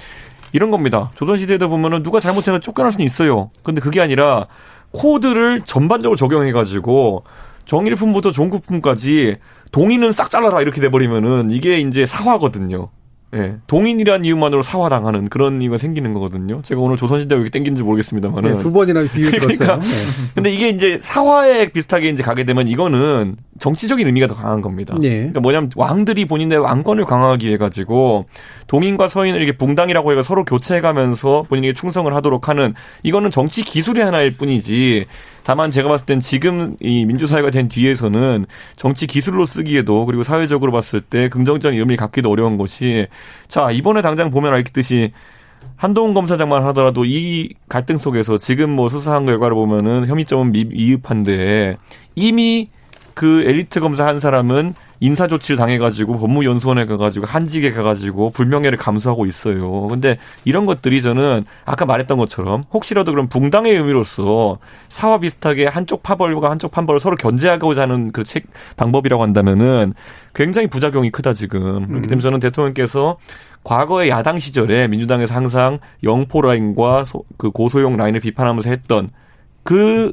이런 겁니다. 조선시대에도 보면은 누가 잘못해서 쫓겨날 수는 있어요. 근데 그게 아니라 코드를 전반적으로 적용해가지고 정일품부터 종구품까지 동인은 싹 잘라라 이렇게 돼버리면은 이게 이제 사화거든요. 예. 동인이란 이유만으로 사화당하는 그런 이유가 생기는 거거든요. 제가 오늘 조선시대 왜 이렇게 땡기는지 모르겠습니다만은. 네, 두 번이나 비유 들었어요. 그러니까 네. 근데 이게 이제 사화에 비슷하게 이제 가게 되면 이거는 정치적인 의미가 더 강한 겁니다. 네. 그러니까 뭐냐면 왕들이 본인의 왕권을 강화하기 위해 가지고 동인과 서인을 이렇게 붕당이라고 해서 서로 교체해 가면서 본인에게 충성을 하도록 하는 이거는 정치 기술의 하나일 뿐이지 다만 제가 봤을 땐 지금 이 민주사회가 된 뒤에서는 정치 기술로 쓰기에도 그리고 사회적으로 봤을 때 긍정적인 의미를 갖기도 어려운 것이 자 이번에 당장 보면 알겠듯이 한동훈 검사장만 하더라도 이 갈등 속에서 지금 뭐 수사한 결과를 보면은 혐의점은 미흡한데 이미 그 엘리트 검사 한 사람은 인사 조치를 당해가지고 법무연수원에 가가지고 한직에 가가지고 불명예를 감수하고 있어요. 근데 이런 것들이 저는 아까 말했던 것처럼 혹시라도 그런 붕당의 의미로서 사와 비슷하게 한쪽 파벌과 한쪽 판벌을 서로 견제하고자 하는 그 책 방법이라고 한다면은 굉장히 부작용이 크다 지금. 그렇기 때문에 저는 대통령께서 과거의 야당 시절에 민주당에서 항상 영포 라인과 그 고소용 라인을 비판하면서 했던 그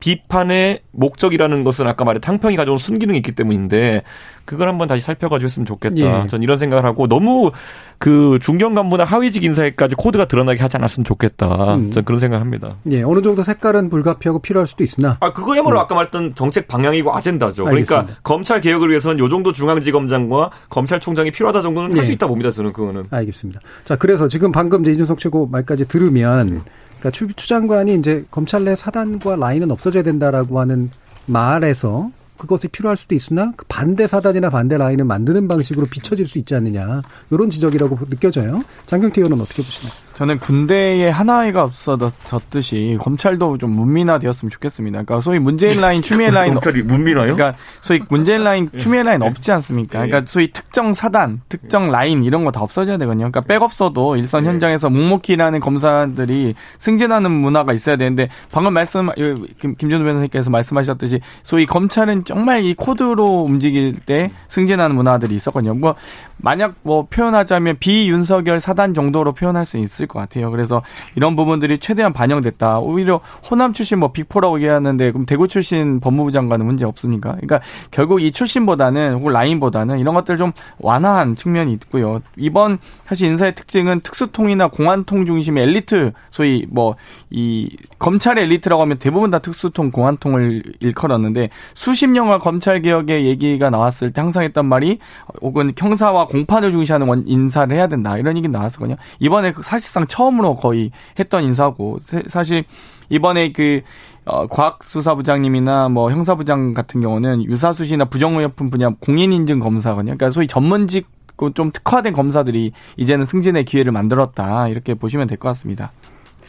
비판의 목적이라는 것은 아까 말해 탕평이 가져온 순기능이 있기 때문인데 그걸 한번 다시 살펴가지고 했으면 좋겠다. 예. 전 이런 생각을 하고 너무 그 중견 간부나 하위직 인사에까지 코드가 드러나게 하지 않았으면 좋겠다. 음. 전 그런 생각을 합니다. 예, 어느 정도 색깔은 불가피하고 필요할 수도 있으나. 아, 그거야말로 음. 아까 말했던 정책 방향이고 아젠다죠. 그러니까 알겠습니다. 그러니까 검찰 개혁을 위해서는 요 정도 중앙지검장과 검찰총장이 필요하다 정도는 예. 할수 있다 봅니다. 저는 그거는. 알겠습니다. 자, 그래서 지금 방금 이제 이준석 최고 말까지 들으면 그러니까 추, 추 장관이 이제 검찰 내 사단과 라인은 없어져야 된다라고 하는 말에서 그것이 필요할 수도 있으나 그 반대 사단이나 반대 라인을 만드는 방식으로 비춰질 수 있지 않느냐 이런 지적이라고 느껴져요. 장경태 의원은 어떻게 보시나요? 저는 군대에 하나회가 없어졌듯이 검찰도 좀 문민화되었으면 좋겠습니다. 그러니까 소위 문재인 라인, 추미애 라인 검찰이 문민화요? 그러니까 소위 문재인 라인, 추미애 라인 없지 않습니까? 그러니까 소위 특정 사단, 특정 라인 이런 거 다 없어져야 되거든요. 그러니까 백 없어도 일선 현장에서 묵묵히 일하는 검사들이 승진하는 문화가 있어야 되는데 방금 말씀 김준호 변호사님께서 말씀하셨듯이 소위 검찰은 정말 이 코드로 움직일 때 승진하는 문화들이 있었거든요. 뭐 만약 뭐 표현하자면 비윤석열 사단 정도로 표현할 수 있을 것 같아요. 그래서 이런 부분들이 최대한 반영됐다. 오히려 호남 출신 뭐 빅포라고 얘기하는데 그럼 대구 출신 법무부 장관은 문제 없습니까? 그러니까 결국 이 출신보다는 혹은 라인보다는 이런 것들 좀 완화한 측면이 있고요. 이번 사실 인사의 특징은 특수통이나 공안통 중심의 엘리트 소위 뭐 이 검찰의 엘리트라고 하면 대부분 다 특수통 공안통을 일컬었는데 수십 년간 검찰 개혁의 얘기가 나왔을 때 항상 했던 말이 혹은 형사와 공판을 중시하는 원 인사를 해야 된다 이런 얘기 나왔었거든요. 이번에 그 사실상 사실상 처음으로 거의 했던 인사고 사실 이번에 그 어, 과학수사부장님이나 뭐 형사부장 같은 경우는 유사수시나 부정의약품 분야 공인인증 검사거든요. 그러니까 소위 전문직 좀 특화된 검사들이 이제는 승진의 기회를 만들었다 이렇게 보시면 될 것 같습니다.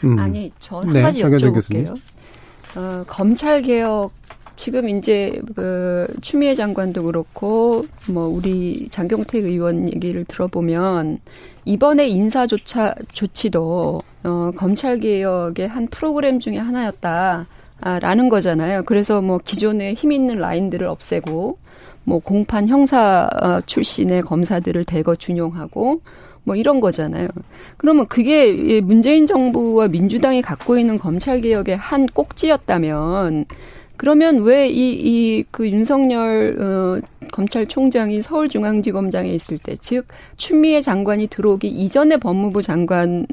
음. 아니 저한 네, 가지 여쭤볼게요. 어, 검찰 개혁 지금 이제 그 추미애 장관도 그렇고 뭐 우리 장경태 의원 얘기를 들어보면 이번에 인사조차 조치도 어 검찰 개혁의 한 프로그램 중에 하나였다. 라는 거잖아요. 그래서 뭐 기존에 힘 있는 라인들을 없애고 뭐 공판 형사 어, 출신의 검사들을 대거 준용하고 뭐 이런 거잖아요. 그러면 그게 문재인 정부와 민주당이 갖고 있는 검찰 개혁의 한 꼭지였다면 그러면 왜 이 이 그 윤석열 어, 검찰총장이 서울중앙지검장에 있을 때, 즉 추미애 장관이 들어오기 이전에 법무부 장관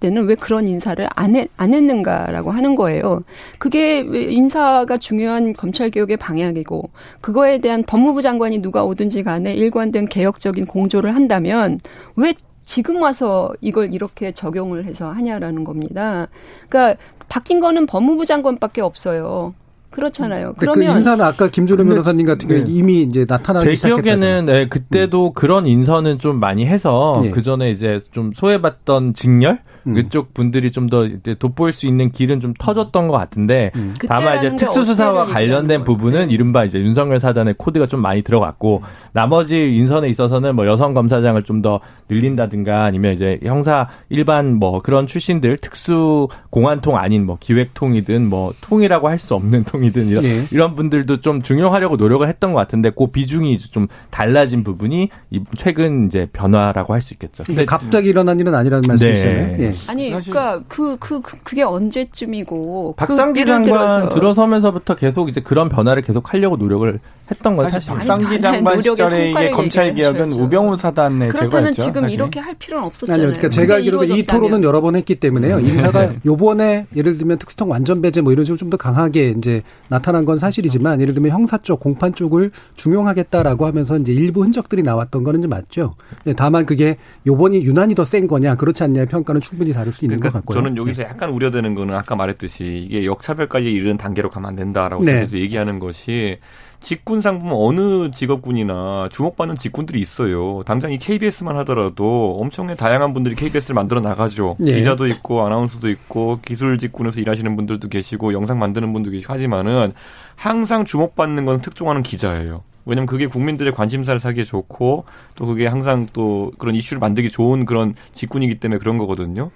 때는 왜 그런 인사를 안, 해, 안 했는가라고 하는 거예요. 그게 인사가 중요한 검찰 개혁의 방향이고 그거에 대한 법무부 장관이 누가 오든지 간에 일관된 개혁적인 공조를 한다면 왜 지금 와서 이걸 이렇게 적용을 해서 하냐라는 겁니다. 그러니까 바뀐 거는 법무부 장관밖에 없어요. 그렇잖아요. 그 그러면 그 인사는 아까 김준호 변호사님 같은 경우 네. 이미 이제 나타나기 제 기억에는 네, 그때도 음. 그런 인선은 좀 많이 해서 네. 그 전에 이제 좀 소외받던 직렬 음. 그쪽 분들이 좀 더 돋보일 수 있는 길은 좀 터졌던 것 같은데 음. 다만 이제 특수수사와 관련된 부분은 네. 이른바 이제 윤석열 사단의 코드가 좀 많이 들어갔고 나머지 인선에 있어서는 뭐 여성 검사장을 좀 더 늘린다든가 아니면 이제 형사 일반 뭐 그런 출신들 특수 공안통 아닌 뭐 기획통이든 뭐 통이라고 할 수 없는 통 이든 이런, 예. 이런 분들도 좀 중용하려고 노력을 했던 것 같은데 그 비중이 좀 달라진 부분이 최근 이제 변화라고 할 수 있겠죠. 근데 갑자기 일어난 일은 아니라는 말씀이시잖아요. 네. 예. 아니, 그러니까 그, 그, 그, 그게 언제쯤이고. 그 박상기 그 장관 들어서면서부터 계속 이제 그런 변화를 계속 하려고 노력을 했던 건 사실. 박상기 장관 시절에 이게 검찰 개혁은 우병우 사단의 그렇다면 제거였죠. 지금 사실. 이렇게 할 필요는 없었잖아요. 아니요, 그러니까 제가 알기로 이 토론은 여러 번 했기 때문에요. 인사가 네. 요번에 예를 들면 특수통 완전 배제 뭐 이런 식으로 좀 더 강하게 이제 나타난 건 사실이지만 예를 들면 형사 쪽 공판 쪽을 중용하겠다라고 하면서 이제 일부 흔적들이 나왔던 거는 좀 맞죠. 예, 다만 그게 요번이 유난히 더 센 거냐 그렇지 않냐의 평가는 충분히 다를 수 있는 그러니까 것 같고요. 저는 여기서 네. 약간 우려되는 거는 아까 말했듯이 이게 역차별까지 이르는 단계로 가면 안 된다라고 네. 계속 얘기하는 것이 직군상 보면 어느 직업군이나 주목받는 직군들이 있어요. 당장 이 KBS만 하더라도 엄청나게 다양한 분들이 KBS를 만들어 나가죠. 예. 기자도 있고 아나운서도 있고 기술 직군에서 일하시는 분들도 계시고 영상 만드는 분도 계시고 하지만은 항상 주목받는 건 특종하는 기자예요. 왜냐면 그게 국민들의 관심사를 사기에 좋고 또 그게 항상 또 그런 이슈를 만들기 좋은 그런 직군이기 때문에 그런 거거든요.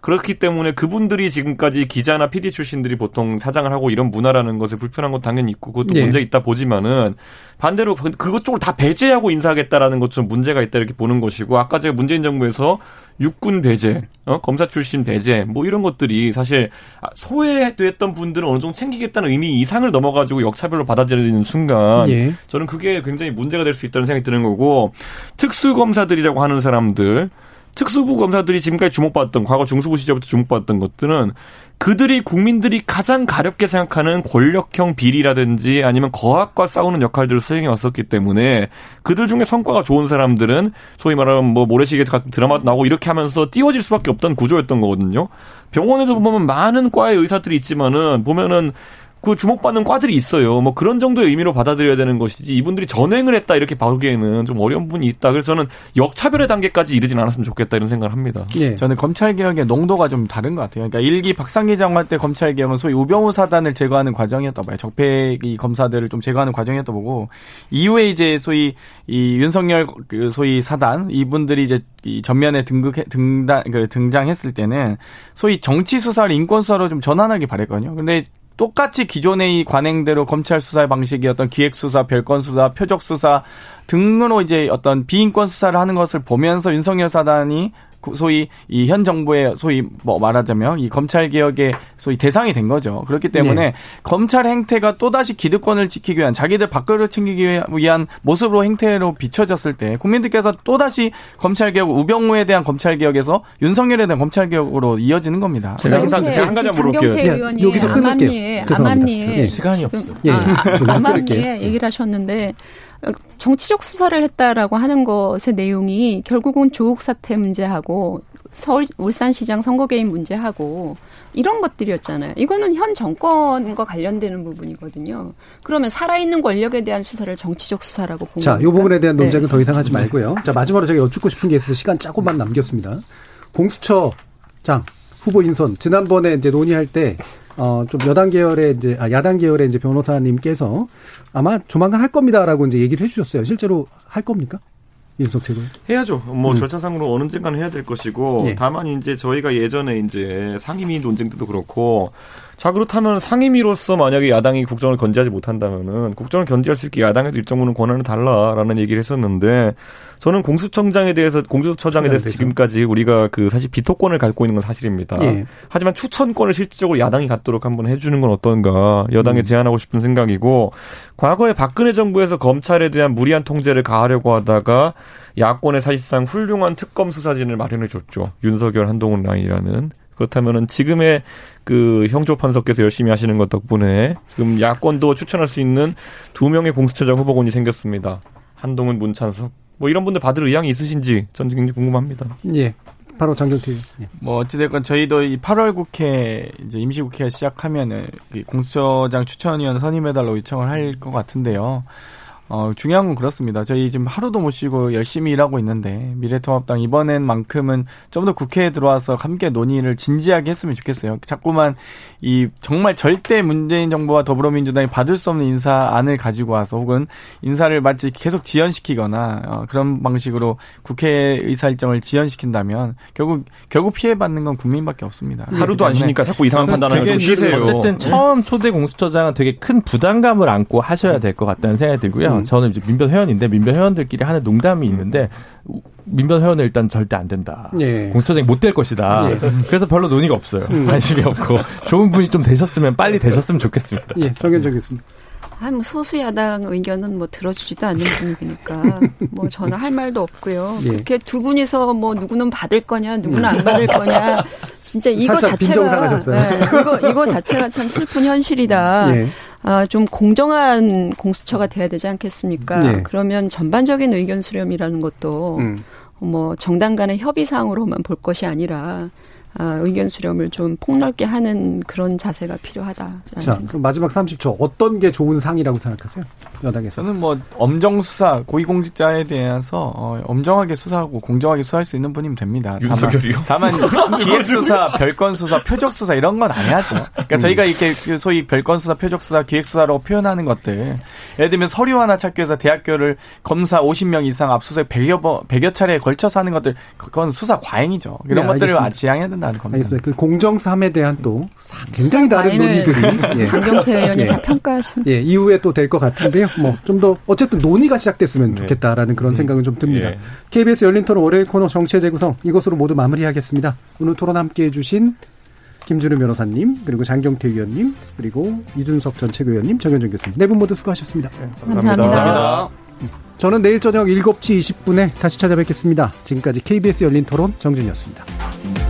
그렇기 때문에 그분들이 지금까지 기자나 PD 출신들이 보통 사장을 하고 이런 문화라는 것에 불편한 건 당연히 있고 그것도 네. 문제 있다 보지만은 반대로 그, 그것 쪽을 다 배제하고 인사하겠다라는 것좀 문제가 있다 이렇게 보는 것이고 아까 제가 문재인 정부에서 육군 배제, 어? 검사 출신 배제, 뭐 이런 것들이 사실 소외됐던 분들은 어느 정도 챙기겠다는 의미 이상을 넘어가지고 역차별로 받아들이는 순간 예. 저는 그게 굉장히 문제가 될 수 있다는 생각이 드는 거고 특수 검사들이라고 하는 사람들 특수부 검사들이 지금까지 주목받았던 과거 중수부 시절부터 주목받았던 것들은 그들이 국민들이 가장 가렵게 생각하는 권력형 비리라든지 아니면 거학과 싸우는 역할들을 수행해 왔었기 때문에 그들 중에 성과가 좋은 사람들은 소위 말하면 뭐 모래시계 같은 드라마 나오고 이렇게 하면서 띄워질 수밖에 없던 구조였던 거거든요. 병원에도 보면 많은 과의 의사들이 있지만은 보면은 그 주목받는 과들이 있어요. 뭐 그런 정도의 의미로 받아들여야 되는 것이지 이분들이 전행을 했다 이렇게 보기에는 좀 어려운 부분이 있다. 그래서 저는 역차별의 단계까지 이르진 않았으면 좋겠다 이런 생각을 합니다. 예. 저는 검찰 개혁의 농도가 좀 다른 것 같아요. 그러니까 일기 박상기 장관 때 검찰 개혁은 소위 우병우 사단을 제거하는 과정이었다 봐요. 적폐이 검사들을 좀 제거하는 과정이었다 보고 이후에 이제 소위 이 윤석열 그 소위 사단 이분들이 이제 이 전면에 등극 등단 그 등장했을 때는 소위 정치 수사를 인권 수사로 좀 전환하기 바랬거든요. 근데 똑같이 기존의 이 관행대로 검찰 수사의 방식이 어떤 기획 수사, 별건 수사, 표적 수사 등으로 이제 어떤 비인권 수사를 하는 것을 보면서 윤석열 사단이 소위 이 현 정부의 소위 뭐 말하자면 이 검찰 개혁의 소위 대상이 된 거죠. 그렇기 때문에 네. 검찰 행태가 또다시 기득권을 지키기 위한 자기들 밥그릇을 챙기기 위한 모습으로 행태로 비춰졌을 때 국민들께서 또다시 검찰 개혁 우병우에 대한 검찰 개혁에서 윤석열에 대한 검찰 개혁으로 이어지는 겁니다. 제가 항상 제가 한 가지 물어볼게요. 예, 여기서 끊을게요. 암암리에 예. 시간이 없어. 예. 아, 암암리에 얘기를 하셨는데 정치적 수사를 했다라고 하는 것의 내용이 결국은 조국 사태 문제하고 서울 울산시장 선거 개입 문제하고 이런 것들이었잖아요. 이거는 현 정권과 관련되는 부분이거든요. 그러면 살아있는 권력에 대한 수사를 정치적 수사라고 보는 자, 이 부분에 대한 네. 논쟁은 네. 더 이상 하지 말고요. 자, 마지막으로 제가 여쭙고 싶은 게 있어서 시간 조금만 남겼습니다. 공수처장 후보 인선 지난번에 이제 논의할 때 어, 좀 여당 계열의 이제, 아, 야당 계열의 이제 변호사님께서 아마 조만간 할 겁니다라고 이제 얘기를 해주셨어요. 실제로 할 겁니까? 윤석 최고 해야죠. 뭐 음. 절차상으로 언제까는 해야 될 것이고 예. 다만 이제 저희가 예전에 이제 상임위 논쟁 때도 그렇고 자 그렇다면 상임위로서 만약에 야당이 국정을 건재하지 못한다면은 국정을 견제할 수 있게 야당에도 일정 부분 권한을 달라라는 얘기를 했었는데 저는 공수처장에 대해서 공수처장에 대해서 지금까지 우리가 그 사실 비토권을 갖고 있는 건 사실입니다. 예. 하지만 추천권을 실질적으로 야당이 갖도록 한번 해주는 건 어떤가 여당에 음. 제안하고 싶은 생각이고 과거에 박근혜 정부에서 검찰에 대한 무리한 통제를 가하려고 하다가 야권에 사실상 훌륭한 특검 수사진을 마련해 줬죠. 윤석열 한동훈 라인이라는 그렇다면은 지금의 그 형조 판사께서 열심히 하시는 것 덕분에 지금 야권도 추천할 수 있는 두 명의 공수처장 후보군이 생겼습니다. 한동훈, 문찬석 뭐 이런 분들 받을 의향이 있으신지 전 굉장히 궁금합니다. 예. 바로 장경태. 예. 뭐 어찌됐건 저희도 이 8월 국회 이제 임시국회가 시작하면은 공수처장 추천위원 선임해달라고 요청을 할 것 같은데요. 어, 중요한 건 그렇습니다. 저희 지금 하루도 못 쉬고 열심히 일하고 있는데 미래통합당 이번엔만큼은 좀 더 국회에 들어와서 함께 논의를 진지하게 했으면 좋겠어요. 자꾸만 이 정말 절대 문재인 정부와 더불어민주당이 받을 수 없는 인사안을 가지고 와서 혹은 인사를 마치 계속 지연시키거나 어, 그런 방식으로 국회 의사 일정을 지연시킨다면 결국 결국 피해 받는 건 국민밖에 없습니다. 하루도 안 쉬니까 자꾸 이상한 판단을 하고 쉬세요. 어쨌든 처음 초대 공수처장은 되게 큰 부담감을 안고 하셔야 될 것 같다는 생각이 들고요. 음. 저는 이제 민변 회원인데 민변 회원들끼리 하는 농담이 있는데 민변 회원은 일단 절대 안 된다. 예. 공수처장이 못 될 것이다. 예. 그래서 별로 논의가 없어요. 음. 관심이 없고 좋은 분이 좀 되셨으면 빨리 되셨으면 좋겠습니다. 예, 정현정 교수님. 아, 뭐 소수 야당 의견은 뭐 들어주지도 않는 분위기니까 뭐 저는 할 말도 없고요. 예. 그렇게 두 분이서 뭐 누구는 받을 거냐, 누구는 안 받을 거냐, 진짜 이거 자체가 네, 이거 이거 자체가 참 슬픈 현실이다. 예. 아, 좀 공정한 공수처가 돼야 되지 않겠습니까? 네. 그러면 전반적인 의견 수렴이라는 것도 음. 뭐 정당 간의 협의 사항으로만 볼 것이 아니라 아, 의견 수렴을 좀 폭넓게 하는 그런 자세가 필요하다. 자, 그럼 마지막 30초 어떤 게 좋은 상이라고 생각하세요? 여당에서. 저는 뭐 엄정 수사 고위공직자에 대해서 어, 엄정하게 수사하고 공정하게 수사할 수 있는 분이면 됩니다. 윤석열이요? 다만, 다만 기획 수사, 별건 수사, 표적 수사 이런 건 안 해야죠. 그러니까 음. 저희가 이렇게 그 소위 별건 수사, 표적 수사, 기획 수사로 표현하는 것들 예를 들면 서류 하나 찾기 위해서 대학교를 검사 50명 이상 압수수색 100여, 100여 차례에 걸쳐서 하는 것들 그건 수사 과잉이죠. 이런 네, 것들을 지향해야 된다. 된다는 겁니다. 알겠습니다. 그 공정삼에 대한 또 굉장히 다른 논의들이 예. 장경태 의원이 예. 다 평가하시면 예, 이후에 또 될 것 같은데요. 뭐 좀 더 어쨌든 논의가 시작됐으면 네. 좋겠다라는 그런 네. 생각은 좀 듭니다. 예. KBS 열린 토론 월요일 코너 정치의 재구성 이것으로 모두 마무리하겠습니다. 오늘 토론 함께해 주신 김준우 변호사님, 그리고 장경태 의원님, 그리고 이준석 전 최고위원님, 정현정 교수님 네 분 모두 수고하셨습니다. 네, 감사합니다. 감사합니다. 저는 내일 저녁 7시 20분에 다시 찾아뵙겠습니다. 지금까지 KBS 열린 토론 정준이었습니다.